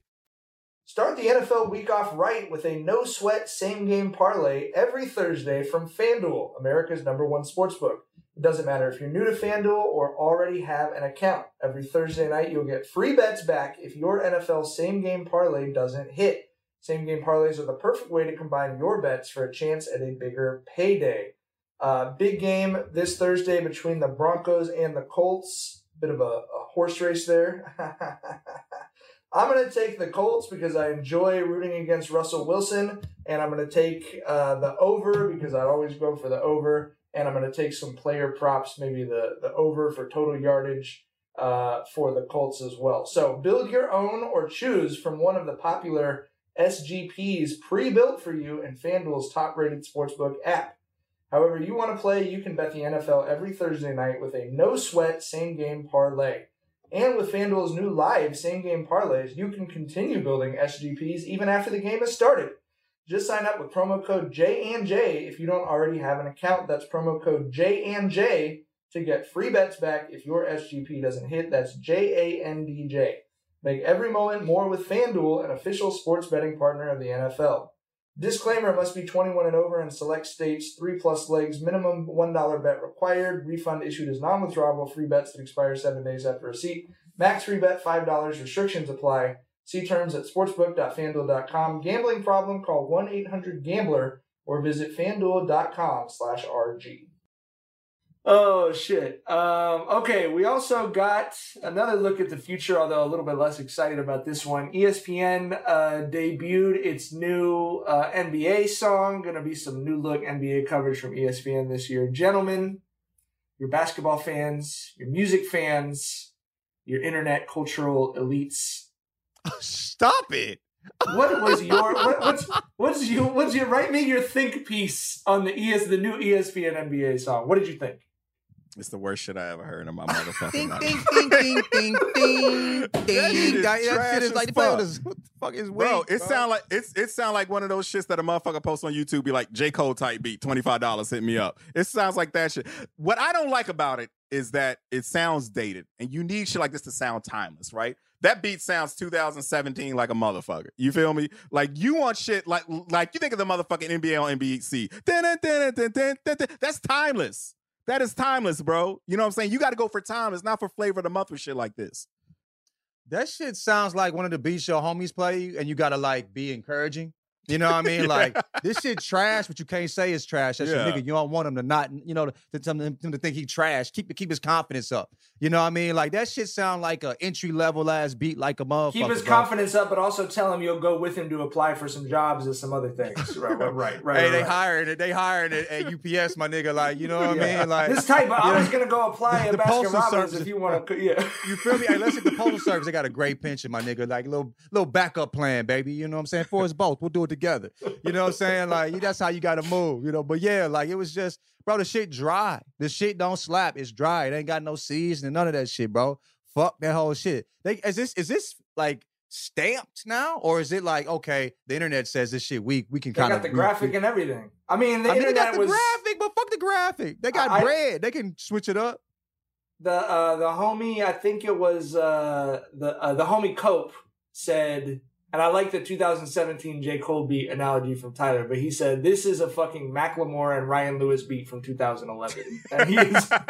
Speaker 4: Start the NFL week off right with a no sweat same game parlay every Thursday from FanDuel, America's number one sportsbook. It doesn't matter if you're new to FanDuel or already have an account. Every Thursday night, you'll get free bets back if your NFL same game parlay doesn't hit. Same game parlays are the perfect way to combine your bets for a chance at a bigger payday. Uh, big game this Thursday between the Broncos and the Colts. Bit of a, a horse race there. I'm going to take the Colts because I enjoy rooting against Russell Wilson, and I'm going to take uh, the over because I always go for the over, and I'm going to take some player props, maybe the the over for total yardage uh, for the Colts as well. So build your own or choose from one of the popular SGPs pre-built for you in FanDuel's top-rated sportsbook app. However you want to play, you can bet the NFL every Thursday night with a no-sweat same-game parlay. And with FanDuel's new live same game parlays, you can continue building SGPs even after the game has started. Just sign up with promo code J if you don't already have an account. That's promo code J to get free bets back if your SGP doesn't hit. That's J A N D J. Make every moment more with FanDuel, an official sports betting partner of the NFL. Disclaimer must be 21 and over in select states, 3 plus legs, minimum $1 bet required. Refund issued as non withdrawable free bets that expire 7 days after receipt. Max free bet $5. Restrictions apply. See terms at sportsbook.fanduel.com. Gambling problem? Call 1 800 Gambler or visit fanduel.com slash RG. Oh shit. Um, okay, we also got another look at the future, although a little bit less excited about this one. ESPN uh, debuted its new uh, NBA song. Going to be some new look NBA coverage from ESPN this year. Gentlemen, your basketball fans, your music fans, your internet cultural elites.
Speaker 5: Stop it.
Speaker 4: What was your what, what's what's your what's your write me your think piece on the ES the new ESPN NBA song? What did you think?
Speaker 7: It's the worst shit I ever heard in my motherfucking life.
Speaker 5: Ding, ding, ding, ding, ding,
Speaker 7: That
Speaker 5: ding.
Speaker 7: shit is
Speaker 5: That, that shit is like, what
Speaker 7: fuck.
Speaker 5: is- what the fuck is
Speaker 7: Bro, it sound like it's it sound like one of those shits that a motherfucker posts on YouTube be like J Cole type beat twenty five dollars hit me up. It sounds like that shit. What I don't like about it is that it sounds dated, and you need shit like this to sound timeless, right? That beat sounds 2017 like a motherfucker. You feel me? Like you want shit like like you think of the motherfucking NBA on NBC. That's timeless. That is timeless, bro. You know what I'm saying? You got to go for time. It's not for flavor of the month or shit like this.
Speaker 5: That shit sounds like one of the beats your homies play, and you gotta like be encouraging. You know what I mean? Like this shit trash, but you can't say it's trash. That's
Speaker 7: Yeah.
Speaker 5: your nigga. You don't want him to not, you know, to, to, him to think he trash. Keep keep his confidence up. You know what I mean? Like that shit sound like a entry level ass beat, like a motherfucker.
Speaker 4: Keep his
Speaker 5: bro.
Speaker 4: confidence up, but also tell him you'll go with him to apply for some jobs and some other things. Right, right, right. right
Speaker 5: Hey, they
Speaker 4: right.
Speaker 5: hiring it. They hiring it at UPS, my nigga. Like, you know what I mean? Like
Speaker 4: this type, of, I
Speaker 5: yeah.
Speaker 4: was gonna go apply at
Speaker 5: The
Speaker 4: Baskin
Speaker 5: Postal
Speaker 4: Robbins
Speaker 5: Service-
Speaker 4: if you want to. Yeah,
Speaker 5: You feel me? Hey, let's hit the postal service. They got a great pension, my nigga. Like a little little backup plan, baby. You know what I'm saying? For us both, we'll do it together. You know what I'm saying? Like that's how you got to move. You know. But yeah, like it was just, bro. The shit dry. The shit don't slap. It's dry. It ain't got no seasoning. None of that shit, bro. Fuck that whole shit. They is this is this like stamped now, or is it like okay? The internet says this shit weak. We can kind
Speaker 4: got
Speaker 5: of
Speaker 4: the graphic and everything. I mean, the
Speaker 5: I mean, they got the
Speaker 4: was
Speaker 5: graphic, but fuck the graphic. They got
Speaker 4: I-
Speaker 5: bread. They can switch it up.
Speaker 4: the uh, the homie. I think it was uh, the uh, the homie Cope said, and I like the 2017 J Cole beat analogy from Tyler, but he said this is a fucking Macklemore and Ryan Lewis beat from 2011, and he is.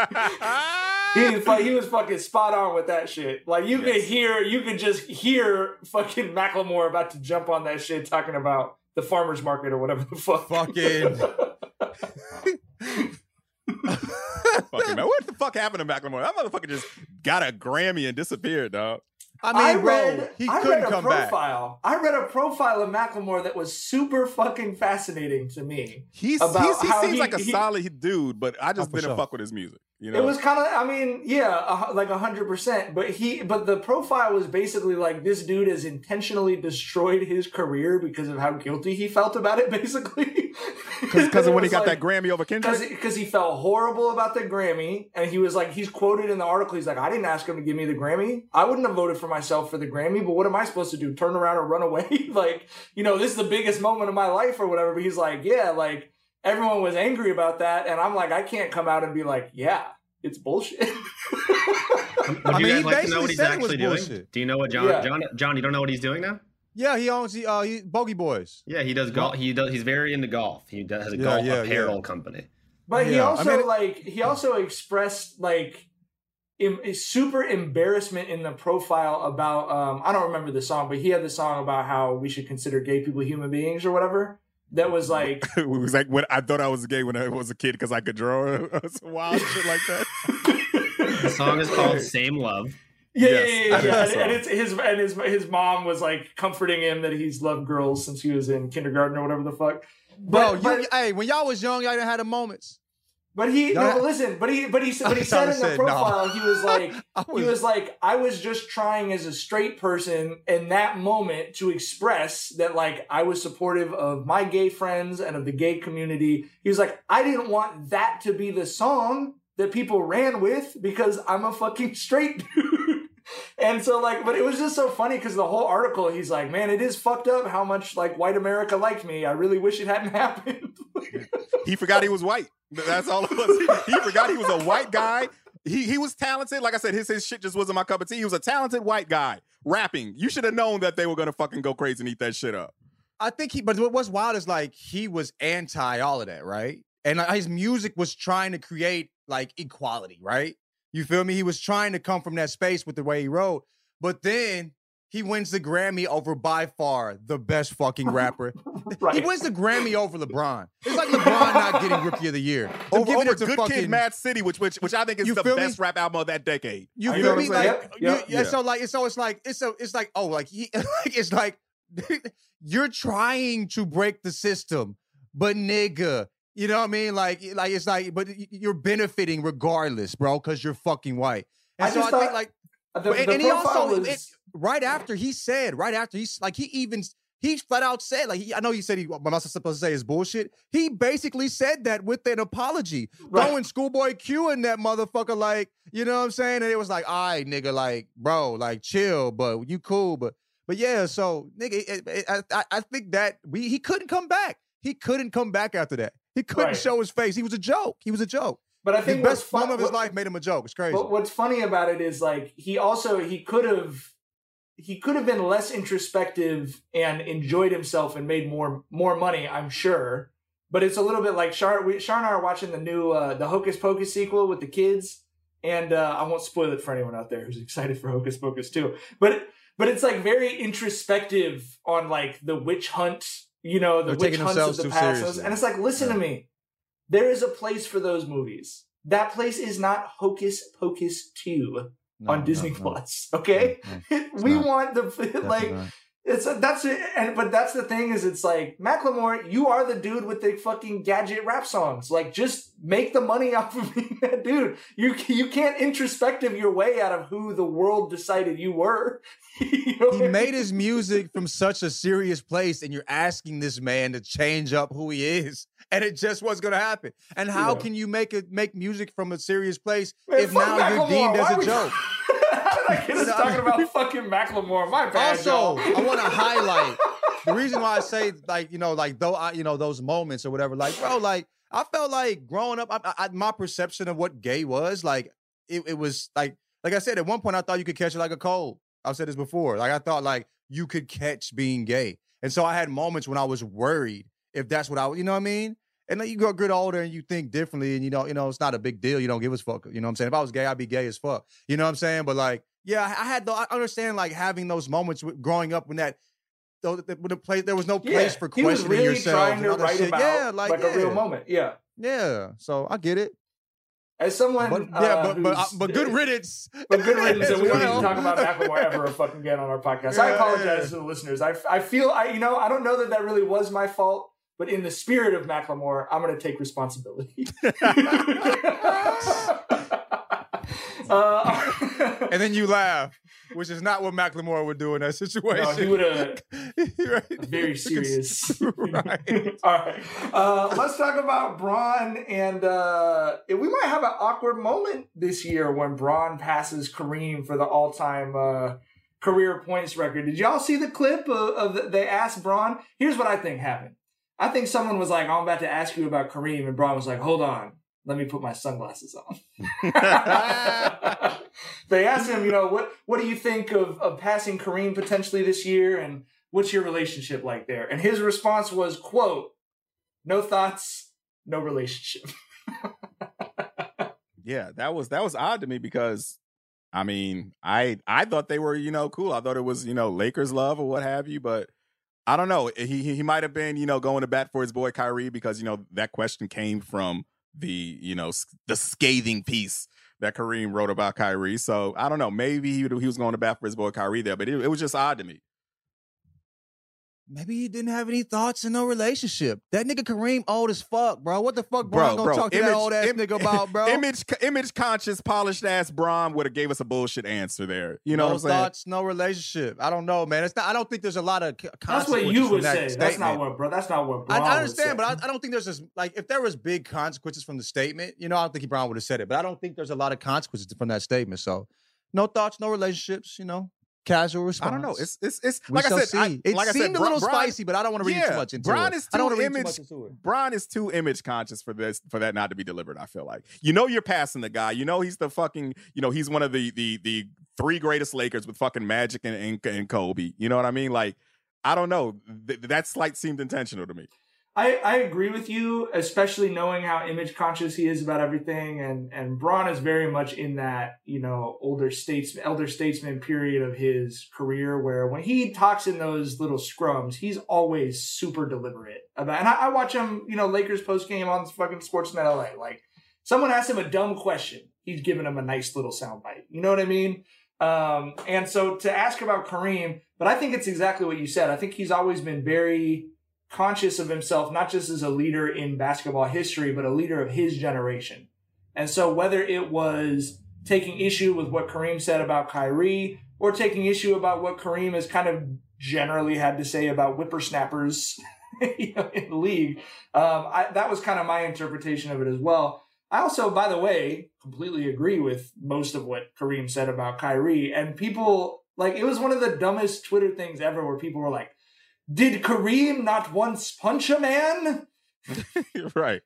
Speaker 4: He, was he was fucking spot on with that shit. Like you could hear, you could just hear fucking Macklemore about to jump on that shit, talking about the farmers market or whatever the fuck.
Speaker 5: Fucking.
Speaker 7: fucking man. What the fuck happened to Macklemore? That motherfucker just got a Grammy and disappeared, dog.
Speaker 4: I read, I read a profile. I read a profile of Macklemore that was super fucking fascinating to me.
Speaker 7: He's,
Speaker 4: about
Speaker 7: he's he
Speaker 4: how
Speaker 7: seems like a
Speaker 4: he-
Speaker 7: solid dude, but I oh, just
Speaker 5: Oh,
Speaker 7: didn't
Speaker 5: sure.
Speaker 7: fuck with his music. You know,
Speaker 4: It was kind of, I mean, yeah, like a hundred percent. But he, but the profile was basically like this dude has intentionally destroyed his career because of how guilty he felt about it. Basically,
Speaker 7: because of when he got
Speaker 4: was
Speaker 7: that Grammy over Kendrick.
Speaker 4: because he felt horrible about the Grammy, and he was like, he's quoted in the article. He's like, I didn't ask him to give me the Grammy. I wouldn't have voted for myself for the Grammy. But what am I supposed to do? Turn around and run away? like, you know, this is the biggest moment of my life or whatever. But he's like, yeah, like everyone was angry about that, and I'm like, I can't come out and be like, yeah, it's bullshit.
Speaker 9: Would
Speaker 5: I
Speaker 9: you
Speaker 5: mean, he
Speaker 9: like to know
Speaker 5: basically
Speaker 9: what he's
Speaker 5: said it was
Speaker 9: actually doing?
Speaker 5: bullshit.
Speaker 9: Do you know what John?
Speaker 4: Yeah.
Speaker 9: John, John, you don't know what he's doing now?
Speaker 5: Yeah, he owns the uh, he, Bogey Boys.
Speaker 9: Yeah, he does golf. He does. He's very into golf. He does, has a
Speaker 5: Yeah,
Speaker 9: golf
Speaker 5: yeah,
Speaker 9: apparel
Speaker 5: yeah.
Speaker 9: company.
Speaker 4: But he
Speaker 5: Yeah, I
Speaker 4: also
Speaker 5: mean-
Speaker 4: like he also expressed like em- super embarrassment in the profile about um I don't remember the song, but he had the song about how we should consider gay people human beings or whatever. That was like
Speaker 7: it was like when I thought I was gay when I was a kid because I could draw some wild shit like that.
Speaker 9: The song is called "Same Love."
Speaker 4: yeah,
Speaker 7: Yes,
Speaker 4: yeah, yeah, yeah. And, and it's his and his his mom was like comforting him that he's loved girls since he was in kindergarten or whatever the fuck.
Speaker 5: Bro,
Speaker 4: But,
Speaker 5: hey, when y'all was young, y'all didn't have the moments.
Speaker 4: But he no, but listen, but he but he but he said in the
Speaker 5: said no.
Speaker 4: profile he was like
Speaker 5: I
Speaker 4: he
Speaker 5: was-
Speaker 4: was like I was just trying as a straight person in that moment to express that like I was supportive of my gay friends and of the gay community. He was like I didn't want that to be the song that people ran with because I'm a fucking straight dude. And so like, but it was just so funny because the whole article, he's like, man, it is fucked up how much like white America liked me. I really wish it hadn't happened.
Speaker 7: he forgot he was white. That's all it was. He forgot he was a white guy. He he was talented. Like I said, his his shit just wasn't my cup of tea. He was a talented white guy rapping. You should have known that they were gonna fucking go crazy and eat that shit up.
Speaker 5: I think he, but what's wild is like he was anti all of that, right? And like, his music was trying to create like equality, right? You feel me? He was trying to come from that space with the way he wrote, but then he wins the Grammy over by far the best fucking rapper. He wins the Grammy over LeBron. It's like LeBron not getting Rookie of the Year.
Speaker 7: Over,
Speaker 5: to
Speaker 7: Good
Speaker 5: fucking-
Speaker 7: Kid, Mad City, which which which I think is the
Speaker 5: feel me?
Speaker 7: best rap album of that decade.
Speaker 5: You
Speaker 7: You
Speaker 5: feel me?
Speaker 7: what I'm saying?
Speaker 5: Like, you- yeah, So like, so it's like, it's so, it's like, oh, like he, like it's like, you're trying to break the system, but nigga, you know what I mean? Like, like it's like, but you're benefiting regardless, bro, because you're fucking white. And
Speaker 4: I
Speaker 5: so I
Speaker 4: just
Speaker 5: think
Speaker 4: thought-
Speaker 5: like,
Speaker 4: the-
Speaker 5: and,
Speaker 4: the
Speaker 5: and he also
Speaker 4: was-
Speaker 5: it- right after he said, right after he's like, he even. He flat out said, like, he, I know he said he, I'm not supposed to say is bullshit. He basically said that with an apology,
Speaker 4: Right.
Speaker 5: throwing Schoolboy Q in that motherfucker, like, you know what I'm saying? And it was like, all right, nigga, like, bro, like, chill, but you cool, but, but yeah. So, nigga, it, it, I, I- I think that we he couldn't come back. He couldn't come back after that. He couldn't
Speaker 4: Right.
Speaker 5: show his face. He was a joke. He was a joke.
Speaker 4: But I
Speaker 5: the
Speaker 4: think
Speaker 5: best
Speaker 4: fun-
Speaker 5: moment of his
Speaker 4: what-
Speaker 5: life made him a joke. It's crazy.
Speaker 4: But what's funny about it is like he also he could have he could have been less introspective and enjoyed himself and made more more money, I'm sure. But it's a little bit like Shar. We, Shar and I are watching the new uh, the Hocus Pocus sequel with the kids, and uh, I won't spoil it for anyone out there who's excited for Hocus Pocus too. But but it's like very introspective on like the witch hunt, you know, the
Speaker 5: They're
Speaker 4: witch hunts of the past,
Speaker 5: seriously.
Speaker 4: and it's like, listen to me. There is a place for those movies. That place is not Hocus Pocus 2 on Disney Plus. Okay? we
Speaker 5: not.
Speaker 4: want the like
Speaker 5: not.
Speaker 4: It's that's it and but that's the thing is it's like Macklemore, you are the dude with the fucking gadget rap songs. Like just make the money off of being that dude. You you can't introspective your way out of who the world decided you were. You know what I
Speaker 5: he
Speaker 4: mean?
Speaker 5: made his music from such a serious place, and you're asking this man to change up who he is, and it just was gonna happen. And how
Speaker 4: Yeah.
Speaker 5: can you make it make music from a serious place
Speaker 4: Man,
Speaker 5: if now you're deemed as a joke?
Speaker 4: How did I get us talking about fucking Macklemore? My bad.
Speaker 5: Also. I want to highlight the reason why I say like you know like though I you know those moments or whatever like bro like I felt like growing up I, I, my perception of what gay was like it, it was like like I said at one point I thought you could catch it like a cold. I've said this before. Like I thought like you could catch being gay. And so I had moments when I was worried if that's what I you know what I mean? And then you go get older and you think differently and you know you know it's not a big deal. You don't give a fuck you know what I'm saying? If I was gay I'd be gay as fuck. You know what I'm saying? But like yeah I had the, I understand like having those moments with, growing up when that though when the place there was no place for
Speaker 4: he was
Speaker 5: questioning
Speaker 4: really
Speaker 5: yourself
Speaker 4: trying to write
Speaker 5: shit.
Speaker 4: about
Speaker 5: yeah, like,
Speaker 4: like a real moment. Yeah.
Speaker 5: Yeah, so I get it.
Speaker 4: As someone,
Speaker 5: But,
Speaker 4: uh,
Speaker 5: yeah, but but, uh, but good riddance.
Speaker 4: But good riddance, and we don't need to talk about Macklemore ever fucking again on our podcast. I apologize
Speaker 5: yeah.
Speaker 4: to the listeners. I, I feel I you know I don't know that that really was my fault, but in the spirit of Macklemore, I'm going to take responsibility. Uh,
Speaker 5: and then you laugh, which is not what Macklemore would do in that situation.
Speaker 4: No, he would have
Speaker 5: right.
Speaker 4: very serious.
Speaker 5: right.
Speaker 4: All right. Uh, let's talk about Bron. And uh, we might have an awkward moment this year when Bron passes Kareem for the all time uh, career points record. Did y'all see the clip of, of the, they asked Bron? Here's what I think happened. I think someone was like, I'm about to ask you about Kareem. And Bron was like, hold on. Let me put my sunglasses on. they asked him, you know, what what do you think of, of passing Kareem potentially this year, and what's your relationship like there? And his response was, "quote No thoughts, no relationship."
Speaker 7: yeah, that was that was odd to me because I mean, I I thought they were, you know, cool. I thought it was, you know, Lakers love or what have you, but I don't know. He he, he might have been, you know, going to bat for his boy Kyrie because, you know, that question came from the, you know, the scathing piece that Kareem wrote about Kyrie. So, I don't know. Maybe he, he was going to bat for his boy Kyrie there, but it, it was just odd to me.
Speaker 5: Maybe he didn't have any thoughts in no relationship. That nigga Kareem old as fuck, bro. What the fuck, bro?
Speaker 7: Bro,
Speaker 5: gonna
Speaker 7: bro,
Speaker 5: talk to that old ass
Speaker 7: im-
Speaker 5: nigga about, bro?
Speaker 7: Image, image conscious, polished ass Bron would have gave us a bullshit answer there. You know
Speaker 5: no
Speaker 7: what I'm saying?
Speaker 5: thoughts, no relationship. I don't know, man. It's not. I don't think there's a lot of.
Speaker 4: That's what
Speaker 5: consequences
Speaker 4: you would
Speaker 5: that
Speaker 4: say. That's not what, bro. That's not what.
Speaker 5: I,
Speaker 4: Bron
Speaker 5: I
Speaker 4: would
Speaker 5: understand,
Speaker 4: say.
Speaker 5: but I, I don't think there's this like if there was big consequences from the statement, you know, I don't think he Brown would have said it. But I don't think there's a lot of consequences from that statement. So, no thoughts, no relationships. You know, casual response.
Speaker 7: I don't know. It's it's it's
Speaker 5: We
Speaker 7: like I said. I.
Speaker 5: It
Speaker 7: like I
Speaker 5: seemed
Speaker 7: said,
Speaker 5: a little
Speaker 7: Bron-
Speaker 5: spicy, but I don't wanna read too much into
Speaker 7: Bron
Speaker 5: it.
Speaker 7: Is
Speaker 5: I don't
Speaker 7: too
Speaker 5: read too
Speaker 7: image.
Speaker 5: much into it.
Speaker 7: Bron is too image conscious for this for that not to be delivered. I feel like you know you're passing the guy. You know he's the fucking. You know he's one of the the the three greatest Lakers with fucking Magic and and, and Kobe. You know what I mean? Like I don't know. Th- that slight seemed intentional to me.
Speaker 4: I, I agree with you, especially knowing how image conscious he is about everything, and and Bron is very much in that you know older statesman, elder statesman period of his career, where when he talks in those little scrums, he's always super deliberate about. And I, I watch him, you know, Lakers post game on fucking Sportsnet LA. Like someone asks him a dumb question, he's giving him a nice little soundbite. You know what I mean? Um, and so to ask about Kareem, but I think it's exactly what you said. I think he's always been very conscious of himself, not just as a leader in basketball history, but a leader of his generation. And so whether it was taking issue with what Kareem said about Kyrie or taking issue about what Kareem has kind of generally had to say about whippersnappers you know, in the league, um, I, that was kind of my interpretation of it as well. I also, by the way, completely agree with most of what Kareem said about Kyrie. And people, like, it was one of the dumbest Twitter things ever where people were like, did Kareem not once punch a man?
Speaker 7: right.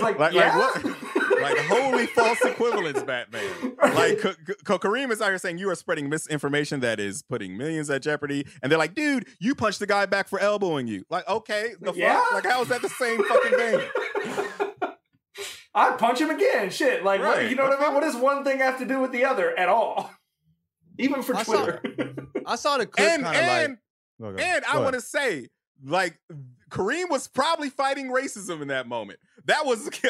Speaker 4: like,
Speaker 7: like,
Speaker 4: yeah?
Speaker 7: like what? Like wholly false equivalence, Batman. Like K- K- Kareem is out here saying you are spreading misinformation that is putting millions at jeopardy, and they're like, "Dude, you punched the guy back for elbowing you." Like, okay, the
Speaker 4: Yeah.
Speaker 7: fuck? Like, how is that the same fucking thing?
Speaker 4: I'd punch him again. Shit. Like, what, you know what I mean? What does one thing have to do with the other at all? Even for
Speaker 5: I saw-
Speaker 4: Twitter.
Speaker 5: I saw the clip
Speaker 7: and
Speaker 5: kind of
Speaker 7: and
Speaker 5: like.
Speaker 7: and I want to say, like, Kareem was probably fighting racism in that moment. That was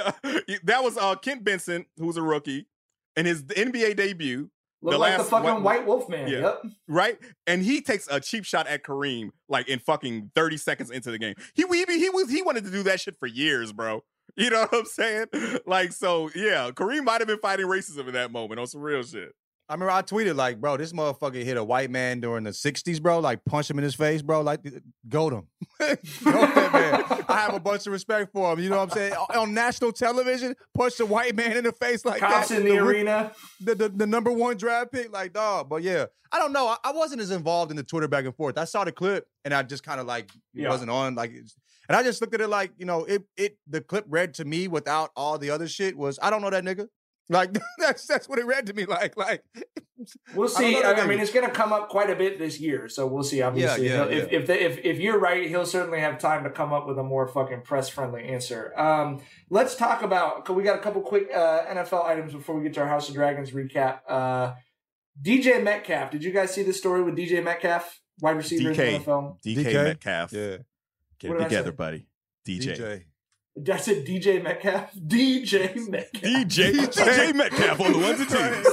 Speaker 7: that was uh, Kent Benson, who was a rookie, in his NBA debut.
Speaker 4: Look like the fucking White Wolf Man.
Speaker 7: Yeah.
Speaker 4: Yep.
Speaker 7: Right? And he takes a cheap shot at Kareem like in fucking 30 seconds into the game. He he, he was he wanted to do that shit for years, bro. You know what I'm saying? Like, so yeah, Kareem might have been fighting racism in that moment on some real shit.
Speaker 5: I remember I tweeted like, bro, this motherfucker hit a white man during the '60s, bro. Like, punch him in his face, bro. Like, goat him. Goat that man. I have a bunch of respect for him. You know what I'm saying? On- On national television, punch a white man in the face like
Speaker 4: Cops
Speaker 5: that.
Speaker 4: in the
Speaker 5: roo-
Speaker 4: arena.
Speaker 5: The, the the number one draft pick, like dog. But yeah, I don't know. I, I wasn't as involved in the Twitter back and forth. I saw the clip and I just kind of like it
Speaker 4: Yeah.
Speaker 5: wasn't on. Like, and I just looked at it like you know, it it the clip read to me without all the other shit was I don't know that nigga. Like that's that's what it read to me like. Like
Speaker 4: We'll see. I, I mean, it's going to come up quite a bit this year, so we'll see. Obviously,
Speaker 5: yeah,
Speaker 4: He'll- if
Speaker 5: yeah.
Speaker 4: if, the, if if you're right, he'll certainly have time to come up with a more fucking press friendly answer. Um, let's talk about. 'cause We got a couple quick uh, NFL items before we get to our House of Dragons recap. Uh, DJ Metcalf. Did you guys see the story with DJ Metcalf, wide receiver in the NFL?
Speaker 7: DK,
Speaker 5: DK?
Speaker 7: Metcalf.
Speaker 5: Yeah.
Speaker 7: Get it together, buddy. DJ.
Speaker 5: DJ.
Speaker 4: That's it, DJ Metcalf. DJ Metcalf.
Speaker 7: DJ DJ Metcalf on the ones and twos.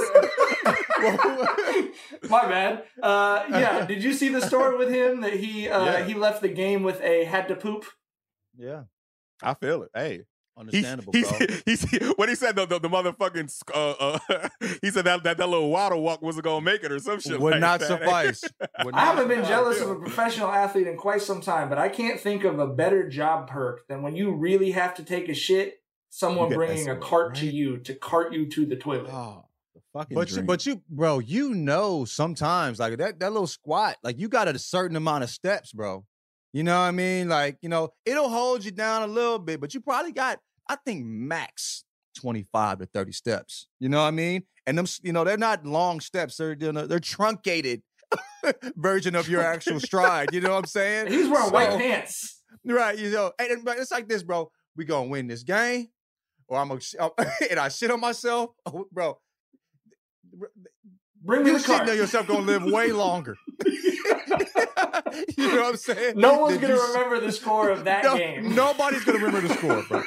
Speaker 4: My bad. Uh, yeah, did you see the story with him that he uh,
Speaker 7: Yeah.
Speaker 4: he left the game with a had to poop?
Speaker 5: Yeah.
Speaker 7: I feel it. Hey.
Speaker 6: Understandable,
Speaker 7: he's,
Speaker 6: bro.
Speaker 7: He's, he's, what he said, the, the, the motherfucking, uh, uh, he said that, that that little waddle walk wasn't going to make it or some shit.
Speaker 5: Would
Speaker 7: like
Speaker 5: not
Speaker 7: that.
Speaker 5: suffice. Would
Speaker 4: I haven't been jealous of a professional athlete in quite some time, but I can't think of a better job perk than when you really have to take a shit, someone bringing a
Speaker 5: escorted,
Speaker 4: cart to you to cart you to the toilet.
Speaker 7: Oh, the
Speaker 6: Fucking
Speaker 5: But you,
Speaker 6: dream.
Speaker 5: but you, bro, you know sometimes like that that little squat, like you got a certain amount of steps, bro. You know what I mean? Like you know, it'll hold you down a little bit, but you probably got, I think, max twenty five to thirty steps. You know what I mean? And them, you know, they're not long steps; they're they're, they're truncated version of your actual stride. You know what I'm saying?
Speaker 4: He's wearing white pants.
Speaker 5: Right, you know, and, and- but it's like this, bro. We gonna win this game, or I'm gonna, oh, and I shit on myself, oh, bro.
Speaker 4: Bring me
Speaker 5: you
Speaker 4: the
Speaker 5: shitting
Speaker 4: cart.
Speaker 5: on yourself gonna live way longer. you know what I'm saying?
Speaker 4: No one's
Speaker 5: Than
Speaker 4: gonna
Speaker 5: you
Speaker 4: remember the score of that
Speaker 5: No-
Speaker 4: game.
Speaker 5: Nobody's gonna remember the score, bro.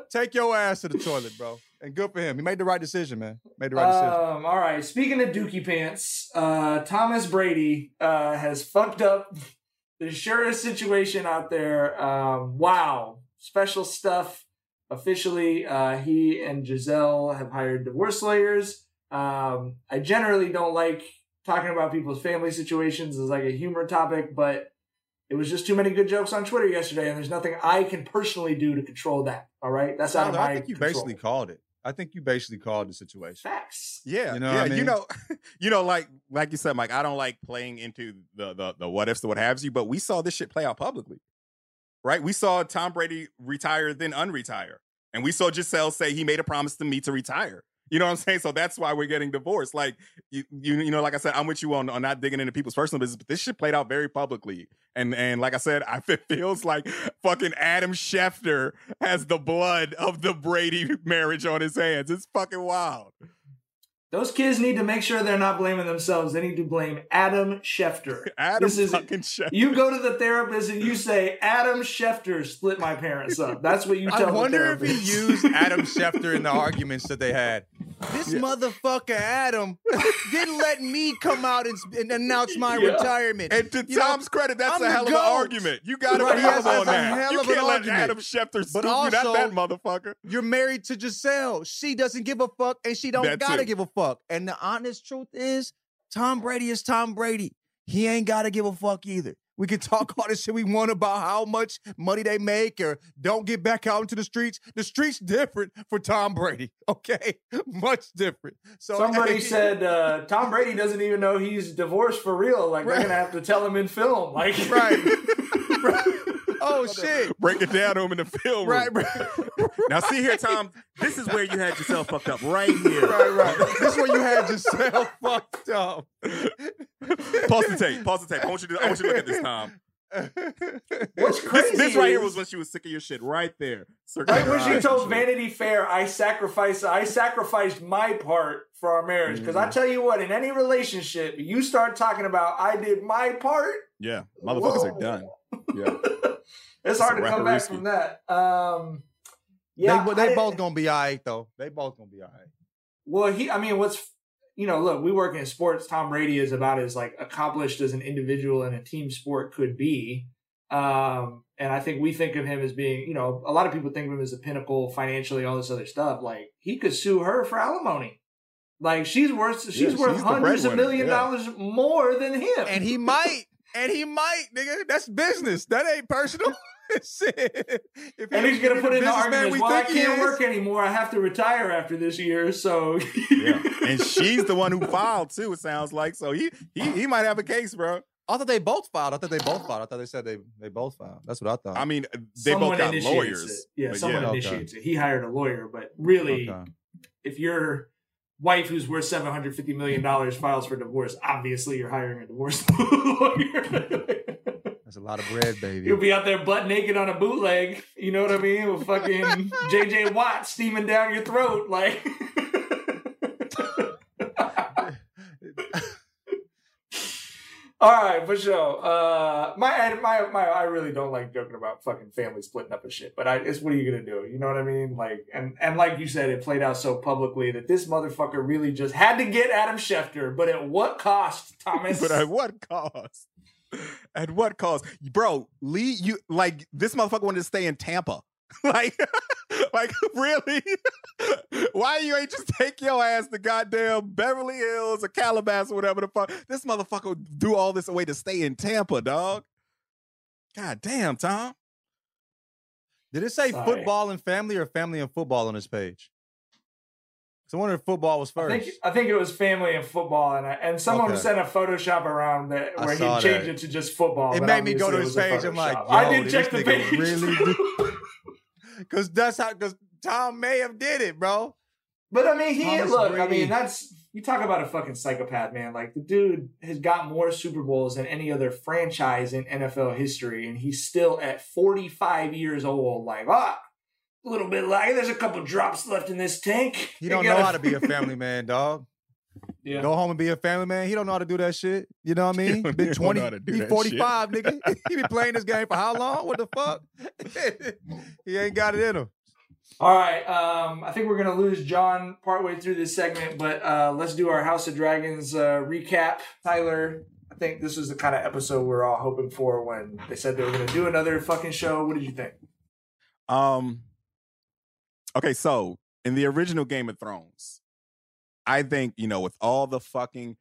Speaker 5: Take your ass to the toilet, bro. And good for him. He made the right decision, man. Made the right decision.
Speaker 4: Um, all right. Speaking of Dookie pants, uh, Thomas Brady uh, has fucked up the surest situation out there. Um, wow, special stuff. Officially, uh, he and Gisele have hired divorce lawyers. Um, I generally don't like talking about people's family situations as like a humor topic, but it was just too many good jokes on Twitter yesterday, and there's nothing I can personally do to control that. All right, that's out of
Speaker 5: Tyler,
Speaker 4: my
Speaker 5: I think you
Speaker 4: control.
Speaker 5: basically called it. I think you basically called the situation.
Speaker 4: Facts.
Speaker 7: Yeah,
Speaker 5: You know
Speaker 7: yeah.
Speaker 5: what I
Speaker 7: You know, you know, like like you said, Mike. I don't like playing into the the the what ifs, the what haves you. But we saw this shit play out publicly, right? We saw Tom Brady retire, then unretire, and we saw Gisele say he made a promise to me to retire. You know what I'm saying? So that's why we're getting divorced. Like you, you, you know, like I said, I'm with you on, on not digging into people's personal business, but this shit played out very publicly. And and like I said, I it feels like fucking Adam Schefter has the blood of the Brady marriage on his hands. It's fucking wild.
Speaker 4: Those kids need to make sure they're not blaming themselves. They need to blame Adam Schefter.
Speaker 7: Adam
Speaker 4: This is-
Speaker 7: fucking Schefter.
Speaker 4: You go to the therapist and you say, Adam Schefter split my parents up. That's what you tell
Speaker 5: I wonder
Speaker 4: the
Speaker 5: if he used Adam Schefter in the arguments that they had. This motherfucker Adam didn't let me come out and, and announce my
Speaker 7: Yeah.
Speaker 5: retirement.
Speaker 7: And to
Speaker 5: You know,
Speaker 7: Tom's credit, that's
Speaker 5: I'm
Speaker 7: a hell of an argument. You got to
Speaker 5: Right,
Speaker 7: be
Speaker 5: yes,
Speaker 7: on that.
Speaker 5: hell
Speaker 7: You
Speaker 5: of
Speaker 7: can't let
Speaker 5: argument.
Speaker 7: Adam Schefter scoop you. Not that motherfucker.
Speaker 5: You're married to Gisele. She doesn't give a fuck, and she don't
Speaker 7: That
Speaker 5: gotta
Speaker 7: too.
Speaker 5: give a fuck. And the honest truth is, Tom Brady is Tom Brady. He ain't gotta give a fuck either. We can talk all this shit we want about how much money they make or don't get back out into the streets. The streets different for Tom Brady, okay? Much different. So
Speaker 4: Somebody said uh, Tom Brady doesn't even know he's divorced for real. Like they're gonna have to tell him in film. Like
Speaker 5: right. oh shit.
Speaker 7: Break it down to him in the film. room.
Speaker 5: Right, right.
Speaker 7: Now, see here, Tom. This is where you had yourself fucked up. Right here.
Speaker 5: Right, right. This is where you had yourself fucked up.
Speaker 7: Pause the tape. Pause the tape. I want you to. I want you to look at this, Tom.
Speaker 4: What's crazy
Speaker 7: This, this right here was when she was sick of your shit. Right there.
Speaker 4: Right when she told Vanity Fair, I sacrificed, I sacrificed my part for our marriage. Because I mm. tell you what, in any relationship, you start talking about I did my part.
Speaker 7: Yeah, motherfuckers are done. Yeah.
Speaker 4: It's
Speaker 7: It's
Speaker 4: hard to come back from that. Um, yeah,
Speaker 5: they, they
Speaker 4: didn't-
Speaker 5: both gonna be all right though. They both gonna be all right.
Speaker 4: Well, he, I mean, what's, you know, look, we work in sports. Tom Brady is about as like accomplished as an individual in a team sport could be. Um, and I think we think of him as being, you know, a lot of people think of him as a pinnacle financially, all this other stuff. Like he could sue her for alimony. Like she's worth, she's
Speaker 5: Yeah,
Speaker 4: worth
Speaker 5: she's
Speaker 4: hundreds of million
Speaker 5: yeah.
Speaker 4: dollars more than him.
Speaker 5: And he might, and he might, nigga. That's business. That ain't personal. Shit. If
Speaker 4: and he's gonna put
Speaker 5: the
Speaker 4: in the
Speaker 5: businessman
Speaker 4: argument,
Speaker 5: we
Speaker 4: well, I
Speaker 5: think he
Speaker 4: can't work anymore. I have to retire after this year. So
Speaker 7: Yeah. And she's the one who filed too. It sounds like so. He he he might have a case, bro.
Speaker 5: I thought they both filed. I thought they both filed. I thought they said they they both filed. That's what I thought.
Speaker 7: I mean, they
Speaker 4: someone
Speaker 7: both got lawyers.
Speaker 4: It. Yeah, someone
Speaker 7: yeah.
Speaker 4: initiates it. He hired a lawyer, but really,
Speaker 5: Okay.
Speaker 4: if your wife who's worth seven hundred fifty million dollars files for divorce, obviously you're hiring a divorce lawyer.
Speaker 5: That's a lot of bread, baby.
Speaker 4: You'll be out there butt naked on a bootleg. You know what I mean? With fucking JJ Watt steaming down your throat, like. All right, for sure. Uh, my, my, my, I really don't like joking about fucking family splitting up and shit. But I, it's what are you gonna do? You know what I mean? Like, and and like you said, it played out so publicly that this motherfucker really just had to get Adam Schefter. But at what cost, Thomas?
Speaker 7: but at what cost? At what cost, bro? Lee, you like this motherfucker wanted to stay in Tampa. like, like really? Why you ain't just take your ass to goddamn Beverly Hills or Calabasas or whatever the fuck? This motherfucker do all this away to stay in Tampa, dog. God damn, Tom.
Speaker 5: Did it say
Speaker 4: Sorry.
Speaker 5: football and family or family and football on this page? So I wonder if football was
Speaker 4: I
Speaker 5: first.
Speaker 4: think I think it was family and football, and I, and someone
Speaker 5: Okay.
Speaker 4: sent a Photoshop around that where he changed
Speaker 5: that.
Speaker 4: it to just football.
Speaker 5: it made me go to his
Speaker 4: it was a
Speaker 5: page. I'm like.
Speaker 4: I did
Speaker 5: did
Speaker 4: check the page.
Speaker 5: really? Because that's how. Because Tom may have did it, bro.
Speaker 4: But I mean, he
Speaker 5: Thomas
Speaker 4: look. I mean, that's you talk about a fucking psychopath, man. Like the dude has got more Super Bowls than any other franchise in NFL history, and he's still at 45 years old. Like, ah, a little bit like there's a couple drops left in this tank.
Speaker 5: He
Speaker 4: You
Speaker 5: don't know
Speaker 4: gotta-
Speaker 5: how to be a family man, dog.
Speaker 4: Yeah.
Speaker 5: Go home and be a family man. He don't know how to do that shit. You know what I mean?
Speaker 7: don't-
Speaker 5: Been
Speaker 7: he don't know
Speaker 5: 20,
Speaker 7: how
Speaker 5: he
Speaker 7: that
Speaker 5: 45, nigga. he been playing this game for how long? What the fuck? he ain't got it in him.
Speaker 4: All right. Um, I think we're gonna lose John partway through this segment, but uh, let's do our House of Dragons uh, recap. Tyler, I think this was the kind of episode we are all hoping for when they said they were gonna do another fucking show. What did you think?
Speaker 7: Um. Okay, so in the original Game of Thrones, I think you know with all the fucking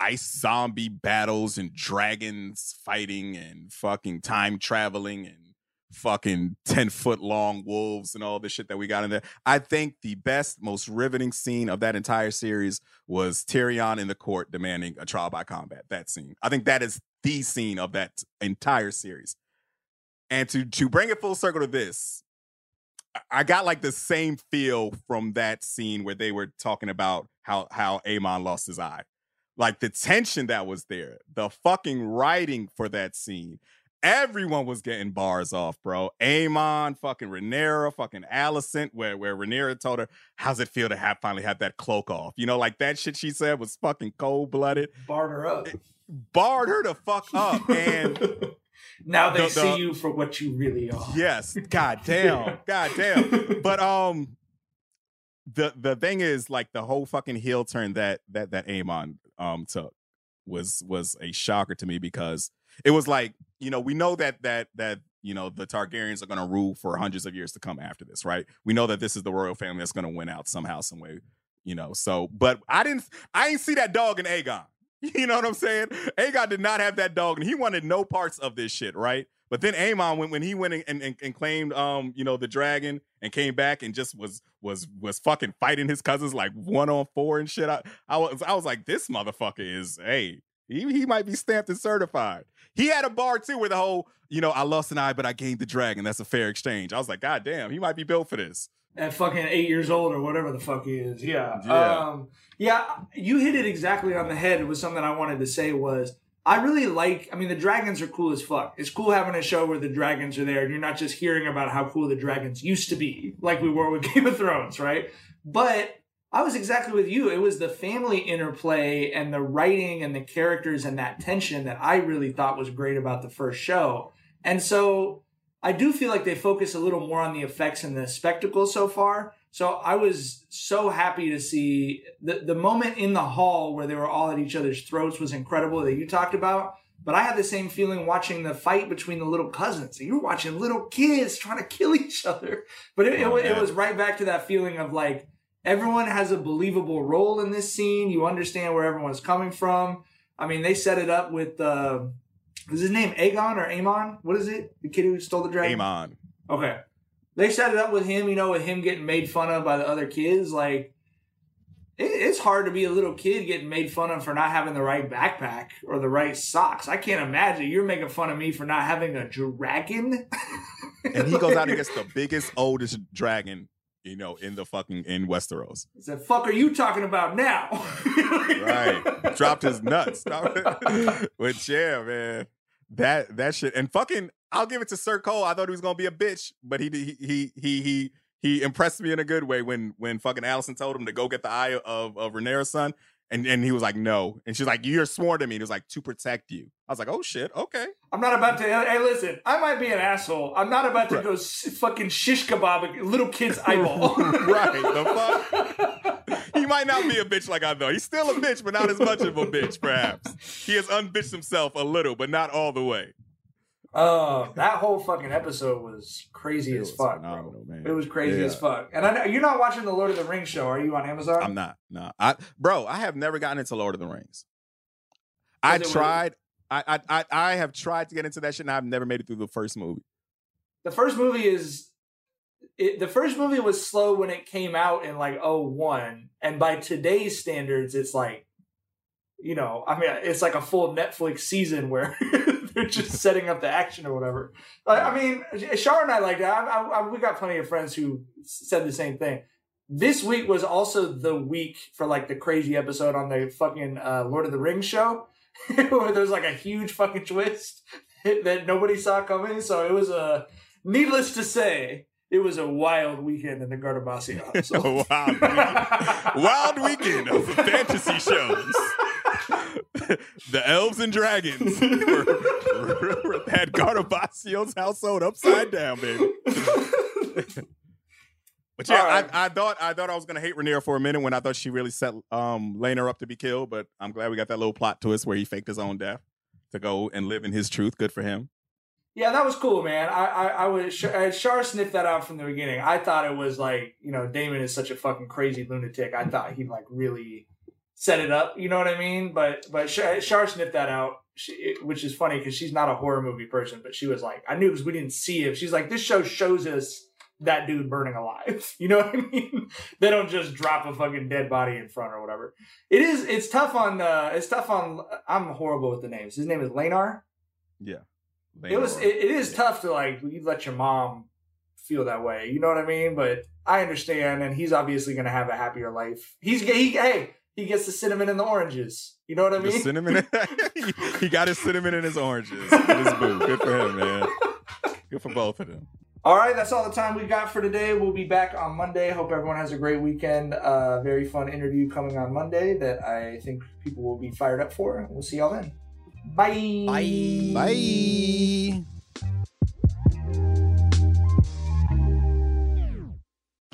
Speaker 7: ice zombie battles and dragons fighting and fucking time traveling and fucking 10 foot long wolves and all the shit that we got in there. I think the best, most riveting scene of that entire series was Tyrion in the court demanding a trial by combat. That scene. I think that is the scene of that entire series. And to to bring it full circle to this, I- got like the same feel from that scene where they were talking about how how Aemond lost his eye. Like the tension that was there, the fucking writing for that scene. Everyone was getting bars off, bro. Aemond, fucking Rhaenyra, fucking Alicent, where where Rhaenyra told her, "How's it feel to have finally have that cloak off?" You know, like that shit she said was fucking cold blooded.
Speaker 4: Barred her up.
Speaker 7: Barred her to fuck up, and
Speaker 4: Now they
Speaker 7: The-
Speaker 4: see you for what you really are.
Speaker 7: Yes. God damn. God damn. But um the the thing is like the whole fucking heel turn that that that Aemond um took was was a shocker to me because it was like, you know, we know that that that you know the Targaryens are going to rule for hundreds of years to come after this, right? We know that this is the royal family that's going to win out somehow, some way, you know. So, but I didn't, I didn't see that dog in Aegon. You know what I'm saying? Aegon did not have that dog, and he wanted no parts of this shit, right? But then Aemond, when, when he went and, and, and claimed, um, you know, the dragon and came back and just was was was fucking fighting his cousins like one on four and shit. I, I was I was like, this motherfucker is hey, he he might be stamped and certified. He had a bar too where the whole, you know, I lost an eye, but I gained the dragon. That's a fair exchange. I was like, God damn, he might be built for this.
Speaker 4: At fucking eight years old or whatever the fuck he is. Yeah.
Speaker 7: Yeah.
Speaker 4: Um, yeah, you hit it exactly on the head. It was something I wanted to say was I really like I mean the dragons are cool as fuck. It's cool having a show where the dragons are there and you're not just hearing about how cool the dragons used to be, like we were with Game of Thrones, right? But I was exactly with you. It was the family interplay and the writing and the characters and that tension that I really thought was great about the first show. And so I do feel like they focus a little more on the effects and the spectacle so far. So I was so happy to see the, the moment in the hall where they were all at each other's throats was incredible that you talked about. But I had the same feeling watching the fight between the little cousins. You were watching little kids trying to kill each other. But it, it,
Speaker 7: Oh,
Speaker 4: wa- it was right back to that feeling of like everyone has a believable role in this scene. You understand where everyone's coming from. I mean, they set it up with uh, is his name Aegon or Aemond? What is it? The kid who stole the dragon.
Speaker 7: Aemond.
Speaker 4: Okay. They set it up with him, you know, with him getting made fun of by the other kids. Like, it, it's hard to be a little kid getting made fun of for not having the right backpack or the right socks. I can't imagine you're making fun of me for not having a dragon.
Speaker 7: And he goes out and gets the biggest, oldest dragon, you know, in the fucking in Westeros.
Speaker 4: I said, fuck are you talking about now?
Speaker 7: right. Dropped his nuts. Which yeah, man. That that shit. And fucking I'll give it to Sir Cole. I thought he was gonna be a bitch, but he he he he he he impressed me in a good way when when fucking Alicent told him to go get the eye of of Rhaenyra's son. And and he was like, no. And she's like, you're sworn to me. And he was like, to protect you. I was like, oh shit, okay.
Speaker 4: I'm not about to. Hey, listen, I might be an asshole. I'm not about to go s- fucking shish kebab a little kid's eyeball.
Speaker 7: right. The fuck? he might not be a bitch like I thought. He's still a bitch, but not as much of a bitch, perhaps. He has unbitched himself a little, but not all the way.
Speaker 4: Uh, that whole fucking episode was crazy as fuck, bro. It was crazy
Speaker 7: Yeah.
Speaker 4: as fuck. And I know you're not watching the Lord of the Rings show, are you on Amazon?
Speaker 7: I'm not. No. I bro, I have never gotten into Lord of the Rings. I tried. I, I I I have tried to get into that shit and I've never made it through the first movie.
Speaker 4: The first movie is. It, the first movie was slow when it came out in like 01 and by today's standards it's like you know i mean it's like a full netflix season where they're just setting up the action or whatever I, I mean Shar and i like that I, I, we got plenty of friends who said the same thing this week was also the week for like the crazy episode on the fucking uh, lord of the rings show where there's like a huge fucking twist that nobody saw coming so it was a needless to say it was a wild weekend in the Gardabasia. So.
Speaker 7: wild, weekend. wild weekend of fantasy shows. The elves and dragons were, were- had Gardabasio's household upside down, baby. But yeah,
Speaker 4: right.
Speaker 7: I, I thought I thought I was gonna hate Rhaenyra for a minute when I thought she really set um Lena up to be killed, but I'm glad we got that little plot twist where he faked his own death to go and live in his truth. Good for him.
Speaker 4: Yeah, that was cool, man. I I, I was Shar Shar sniffed that out from the beginning. I thought it was like you know Daemon is such a fucking crazy lunatic. I thought he'd like really set it up. You know what I mean? But but Shar, sniffed that out, she, which is funny because she's not a horror movie person. But she was like, I knew because we didn't see it. She's like, this show shows us that dude burning alive. You know what I mean? they don't just drop a fucking dead body in front or whatever. It is. It's tough on. uh It's tough on. I'm horrible with the names. His name is Laenor.
Speaker 7: Yeah.
Speaker 4: It was. It, it is tough to like you let your mom feel that way. You know what I mean? But I understand, and he's obviously going to have a happier life. He's he, hey, he gets the cinnamon and the oranges. You know what I mean?
Speaker 7: The
Speaker 4: mean?
Speaker 7: cinnamon. he, he got his cinnamon and his oranges. with his boo. Good for him, man. Good for both of them.
Speaker 4: All right, that's all the time we got for today. We'll be back on Monday. Hope everyone has a great weekend. Uh, very fun interview coming on Monday that I think people will be fired up for. We'll see y'all then. Bye.
Speaker 5: Bye.
Speaker 7: Bye.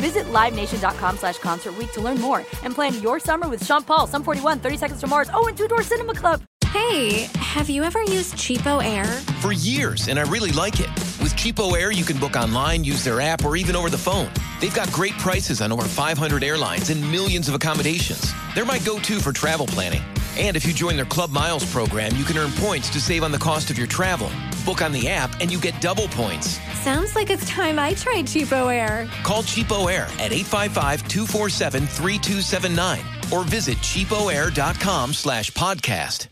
Speaker 8: Visit LiveNation.com slash Concert Week to learn more and plan your summer with Sean Paul, Sum 41, 30 Seconds to Mars, oh, and Two Door Cinema Club.
Speaker 3: Hey, have you ever used CheapOair?
Speaker 10: For years, and I really like it. With CheapOair, you can book online, use their app, or even over the phone. They've got great prices on over 500 airlines and millions of accommodations. They're my go to for travel planning. And if you join their Club Miles program, you can earn points to save on the cost of your travel. Book on the app, and you get double points.
Speaker 3: Sounds like it's time I tried CheapOair.
Speaker 10: Call CheapOair at 855-247-3279 or visit cheapoair.com slash podcast.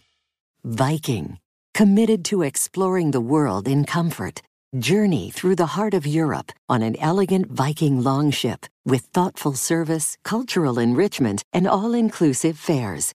Speaker 11: Viking, committed to exploring the world in comfort. Journey through the heart of Europe on an elegant Viking longship with thoughtful service, cultural enrichment, and all inclusive fares.